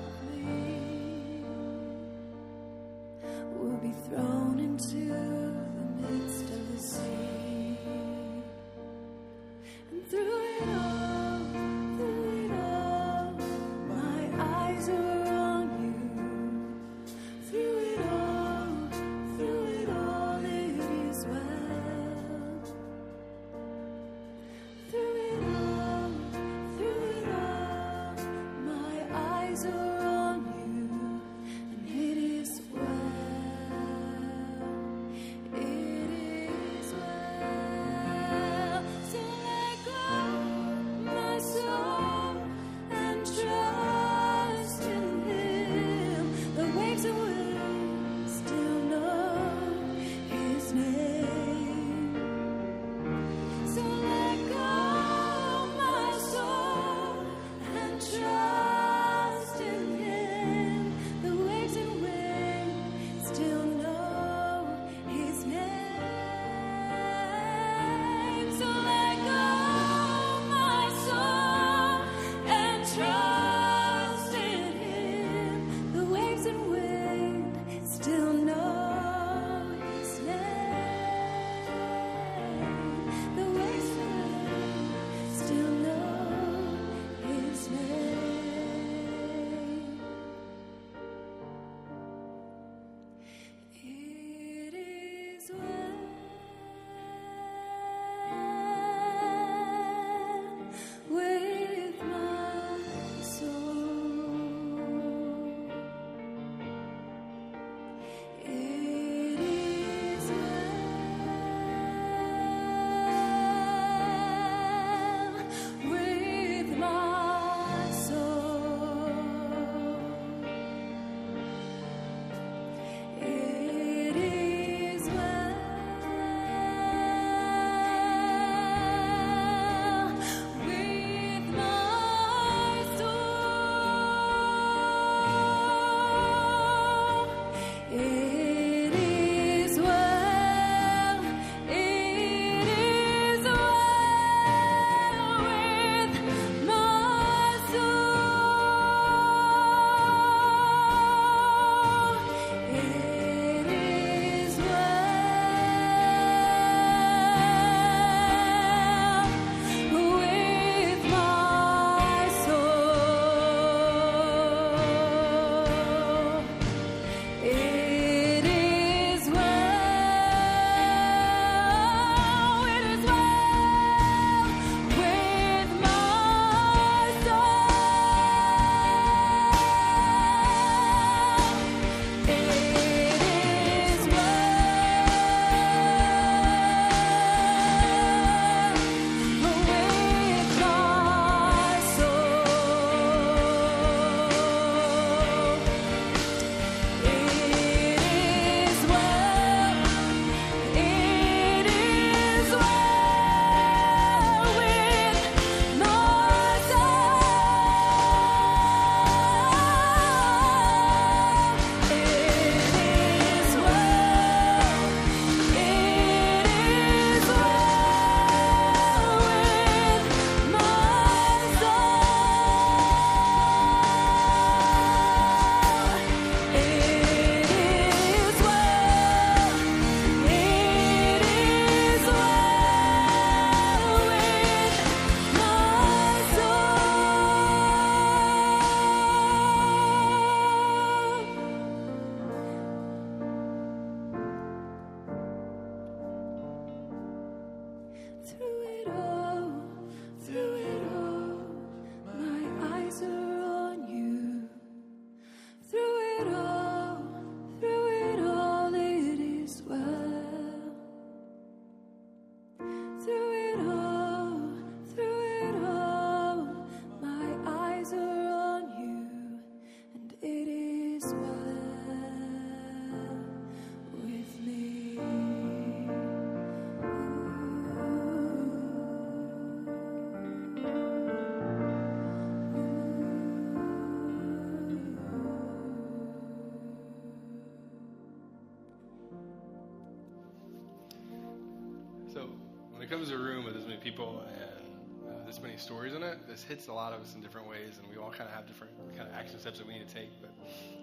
this hits a lot of us in different ways, and we all kind of have different kind of action steps that we need to take. But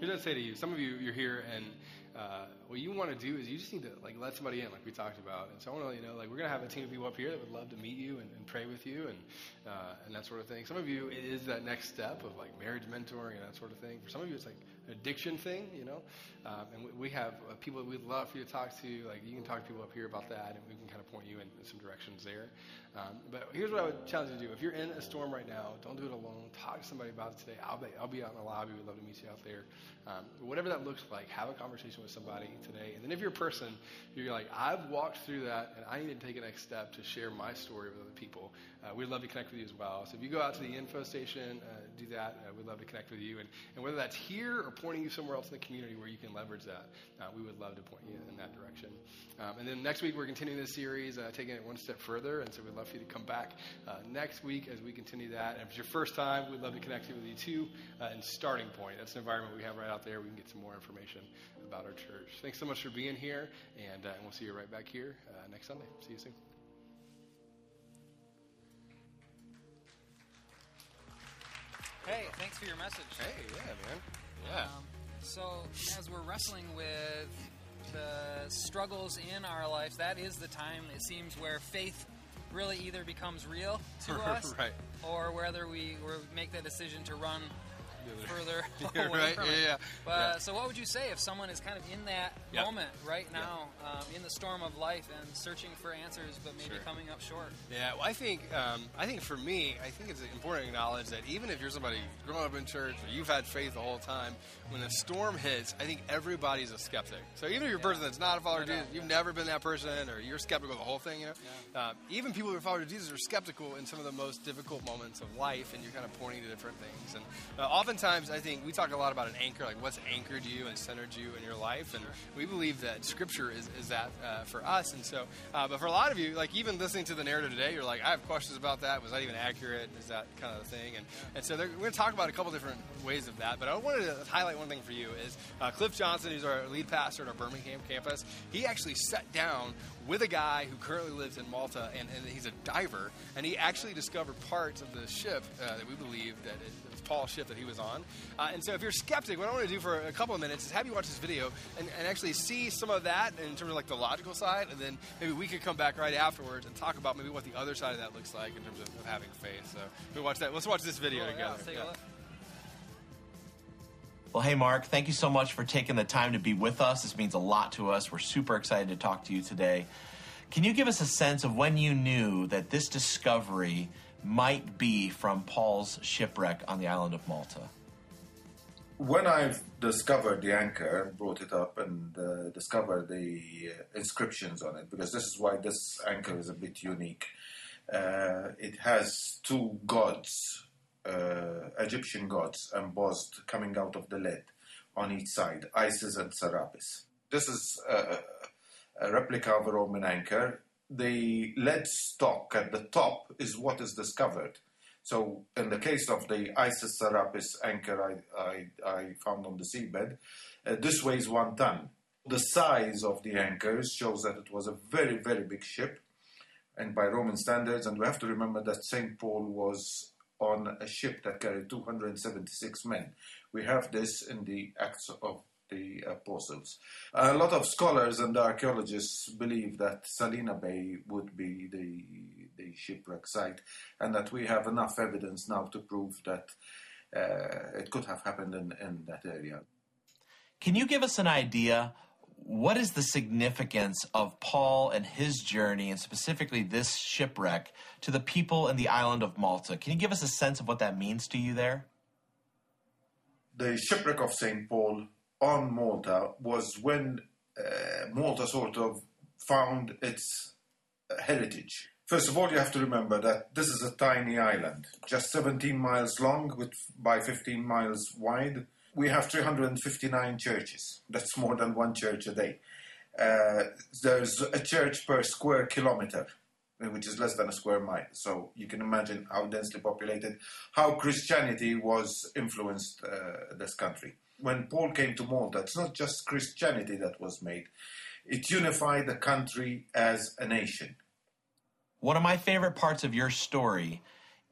here's what I'd say to you: some of you, you're here, and uh, what you want to do is you just need to like let somebody in, like we talked about. And so I want to let you know, like we're gonna have a team of people up here that would love to meet you and, and pray with you and uh, and that sort of thing. Some of you, it is that next step of like marriage mentoring and that sort of thing. For some of you, it's like addiction thing, you know. Um, and we, we have uh, people that we'd love for you to talk to. Like you can talk to people up here about that, and we can kind of point you in some directions there. Um, but here's what I would challenge you to do: if you're in a storm right now, don't do it alone. Talk to somebody about it today. I'll be I'll be out in the lobby. We'd love to meet you out there. Um, whatever that looks like, have a conversation with somebody today. And then if you're a person, you're like, I've walked through that, and I need to take a next step to share my story with other people. Uh, we'd love to connect with you as well. So if you go out to the info station, uh, do that. Uh, we'd love to connect with you. And, and whether that's here or pointing you somewhere else in the community where you can leverage that, uh, we would love to point you in that direction. Um, and then next week, we're continuing this series, uh, taking it one step further. And so we'd love for you to come back uh, next week as we continue that. And if it's your first time, we'd love to connect with you too. Uh, and Starting Point, that's an environment we have right out there. We can get some more information about our church. Thanks so much for being here. And, uh, and we'll see you right back here uh, next Sunday. See you soon. Hey, thanks for your message. Hey, yeah, man. Yeah. Um, so, as we're wrestling with the struggles in our life, that is the time, it seems, where faith really either becomes real to us Right. or whether we, we make that decision to run further Yeah, away right, from yeah, it. yeah, But, yeah. So, what would you say if someone is kind of in that Yeah. moment right now, um, in the storm of life and searching for answers, but maybe Sure. coming up short? Yeah, well, I think um, I think for me, I think it's important to acknowledge that even if you're somebody growing up in church or you've had faith the whole time, when a storm hits, I think everybody's a skeptic. So even if you're a person that's not a follower of Jesus, you've never been that person, or you're skeptical of the whole thing, you know. Um, even people who are followers of Jesus are skeptical in some of the most difficult moments of life, and you're kind of pointing to different things. And uh, oftentimes, I think we talk a lot about an anchor, like what's anchored you and centered you in your life, and we believe that Scripture is, is that uh, for us. And so, uh, but for a lot of you, like even listening to the narrative today, you're like, I have questions about that. Was that even accurate? Is that kind of the thing? And and so we're going to talk about a couple different ways of that. But I wanted to highlight one thing for you is uh, Cliff Johnson, who's our lead pastor at our Birmingham campus. He actually sat down with a guy who currently lives in Malta, and, and he's a diver, and he actually discovered parts of the ship uh, that we believe that it, it was Paul's ship that he was on. Uh, and so, if you're skeptic, what I want to do for a couple of minutes is have you watch this video and, and actually see some of that in terms of like the logical side, and then maybe we could come back right afterwards and talk about maybe what the other side of that looks like in terms of, of having faith. So, we watch that. Let's watch this video Cool, yeah, together. Well, hey, Mark, thank you so much for taking the time to be with us. This means a lot to us. We're super excited to talk to you today. Can you give us a sense of when you knew that this discovery might be from Paul's shipwreck on the island of Malta? when I've discovered the anchor and brought it up and uh, discovered the uh, inscriptions on it, because this is why this anchor is a bit unique. Uh, it has two gods, uh, Egyptian gods, embossed coming out of the lid on each side, Isis and Serapis. This is a, a replica of a Roman anchor. The lead stock at the top is what is discovered. So, in the case of the Isis Serapis anchor I, I, I found on the seabed, uh, this weighs one ton. The size of the anchors shows that it was a very, very big ship, and by Roman standards, and we have to remember that St. Paul was on a ship that carried 276 men. We have this in the Acts of the Apostles. A lot of scholars and archaeologists believe that Salina Bay would be the, the shipwreck site, and that we have enough evidence now to prove that uh, it could have happened in, in that area. Can you give us an idea? What is the significance of Paul and his journey, and specifically this shipwreck, to the people in the island of Malta? Can you give us a sense of what that means to you there? the shipwreck of St. Paul on Malta was when uh, Malta sort of found its uh, heritage. First of all, you have to remember that this is a tiny island, just 17 miles long with, by 15 miles wide. We have 359 churches. That's more than one church a day. Uh, there's a church per square kilometer, which is less than a square mile. So you can imagine how densely populated, how Christianity was influenced uh, this country. When Paul came to Malta, it's not just Christianity that was made; it unified the country as a nation. One of my favorite parts of your story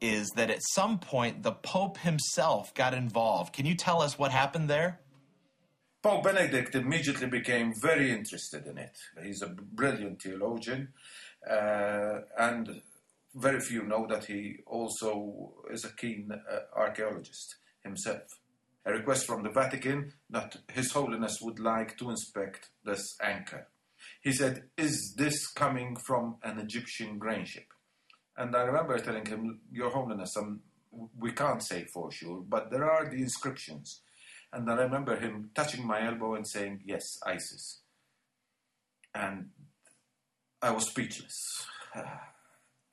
is that at some point the Pope himself got involved. Can you tell us what happened there? Pope Benedict immediately became very interested in it. He's a brilliant theologian, uh, and very few know that he also is a keen uh, archaeologist himself. A request from the Vatican that His Holiness would like to inspect this anchor. He said, Is this coming from an Egyptian grain ship? And I remember telling him, Your Holiness, um, we can't say for sure, but there are the inscriptions. And I remember him touching my elbow and saying, Yes, Isis. And I was speechless.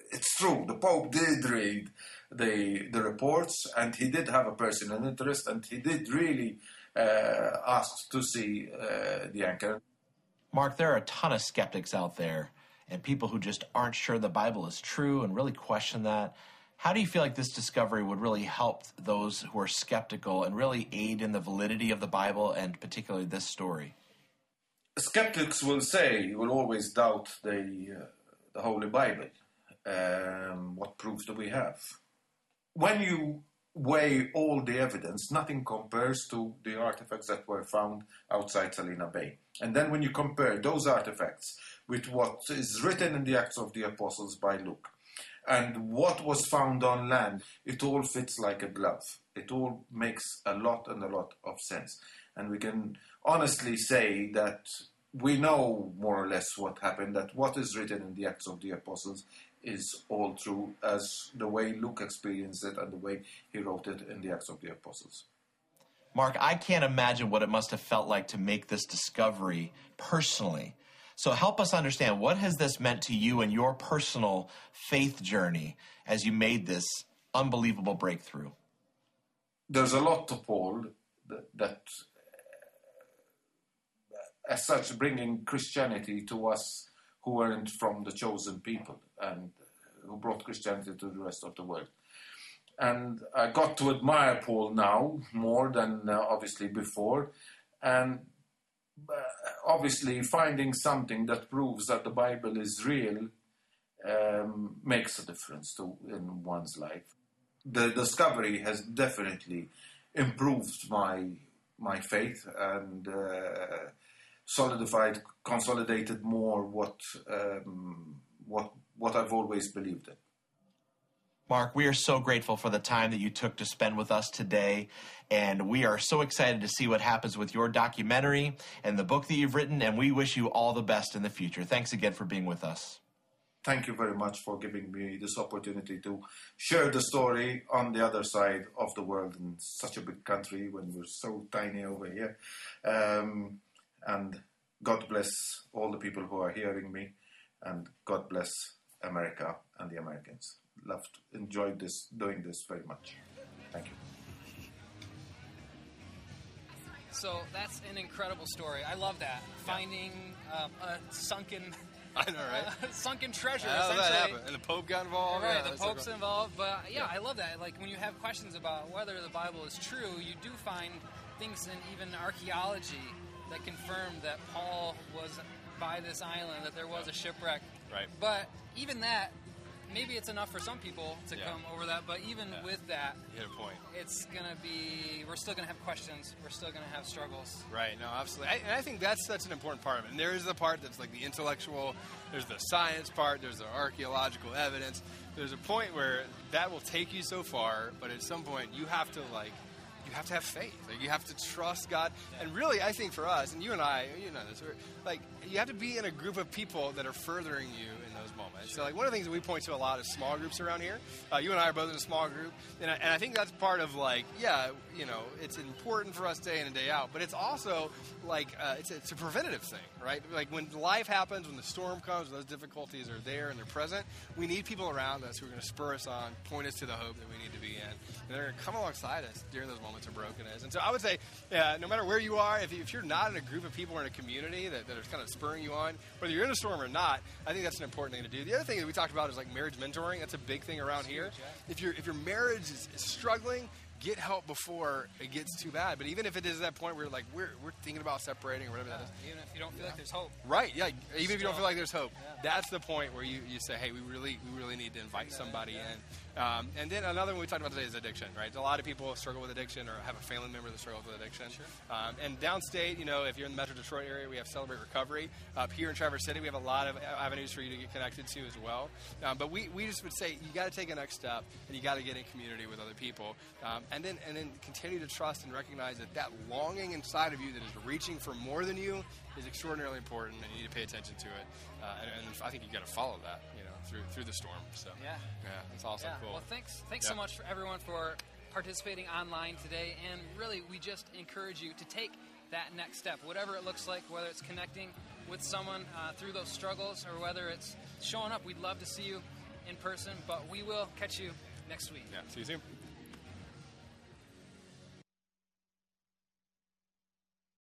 It's true, the Pope did read the, the reports, and he did have a personal interest, and he did really uh, ask to see uh, the anchor. Mark, there are a ton of skeptics out there and people who just aren't sure the Bible is true and really question that. How do you feel like this discovery would really help those who are skeptical and really aid in the validity of the Bible and particularly this story? skeptics will say, you will always doubt the, uh, the Holy Bible. Um, what proofs do we have? When you weigh all the evidence, nothing compares to the artifacts that were found outside Salina Bay. And then when you compare those artifacts with what is written in the Acts of the Apostles by Luke and what was found on land, it all fits like a glove. It all makes a lot and a lot of sense. And we can honestly say that we know more or less what happened, that what is written in the Acts of the Apostles is all true as the way Luke experienced it and the way he wrote it in the Acts of the Apostles. Mark, I can't imagine what it must have felt like to make this discovery personally. So help us understand what has this meant to you and your personal faith journey as you made this unbelievable breakthrough? There's a lot to Paul that, that uh, as such, bringing Christianity to us who weren't from the chosen people and who brought Christianity to the rest of the world. And I got to admire Paul now more than uh, obviously before. And obviously, finding something that proves that the Bible is real um, makes a difference to, in one's life. The discovery has definitely improved my my faith and uh, solidified, consolidated more what um, what what I've always believed in. Mark, we are so grateful for the time that you took to spend with us today. And we are so excited to see what happens with your documentary and the book that you've written. And we wish you all the best in the future. Thanks again for being with us. Thank you very much for giving me this opportunity to share the story on the other side of the world in such a big country when we're so tiny over here. Um, and God bless all the people who are hearing me, and God bless America and the Americans. Loved, enjoyed this, doing this very much. Thank you. So that's an incredible story. I love that. Finding um, a sunken, I know, right? sunken treasure. How did that happen? And the Pope got involved. Right, Yeah, the that's so Pope's involved, but yeah, I love that. Like when you have questions about whether the Bible is true, you do find things in even archaeology that confirm that Paul was by this island, that there was a shipwreck. Right. But even that, maybe it's enough for some people to Yeah. come over that. But even Yeah. with that, You hit a point. it's gonna be. We're still gonna have questions. We're still gonna have struggles. Right. No, absolutely. I, and I think that's that's an important part of it. And there is the part that's like the intellectual. There's the science part. There's the archaeological evidence. There's a point where that will take you so far, but at some point you have to like. You have to have faith. Like you have to trust God. And really, I think for us, and you and I, you know this, we're, like you have to be in a group of people that are furthering you those moments. So, like one of the things that we point to a lot is small groups around here. Uh, you and I are both in a small group, and I, and I think that's part of like, yeah, you know, it's important for us day in and day out, but it's also like uh, it's, it's a preventative thing, right? Like when life happens, when the storm comes, when those difficulties are there and they're present. We need people around us who are going to spur us on, point us to the hope that we need to be in, and they're going to come alongside us during those moments of brokenness. And so I would say, yeah, no matter where you are, if, if you're not in a group of people or in a community that, that are kind of spurring you on, whether you're in a storm or not, I think that's an important thing to do. The other thing that we talked about is like marriage mentoring. That's a big thing around here. If your if your marriage is, is struggling, get help before it gets too bad. But even if it is that point where like we're we're thinking about separating or whatever that is, Even if you don't feel like there's hope. Right, yeah. Even if you don't feel like there's hope, that's the point where you, you say, hey, we really we really need to invite somebody in. Um, and then another one we talked about today is addiction, right? A lot of people struggle with addiction or have a family member that struggles with addiction. Um, and downstate, you know, if you're in the Metro Detroit area, we have Celebrate Recovery. Up here in Traverse City, we have a lot of avenues for you to get connected to as well. Um, but we, we just would say you got to take a next step and you got to get in community with other people. Um, and then and then continue to trust and recognize that that longing inside of you that is reaching for more than you is extraordinarily important, and you need to pay attention to it. Uh, and, and I think you got to follow that, you know, through through the storm. So Yeah. yeah, that's awesome. Yeah. Cool. Well, thanks. Thanks so much for everyone for participating online today. And really, we just encourage you to take that next step, whatever it looks like, whether it's connecting with someone uh, through those struggles or whether it's showing up. We'd love to see you in person, but we will catch you next week. Yeah. See you soon.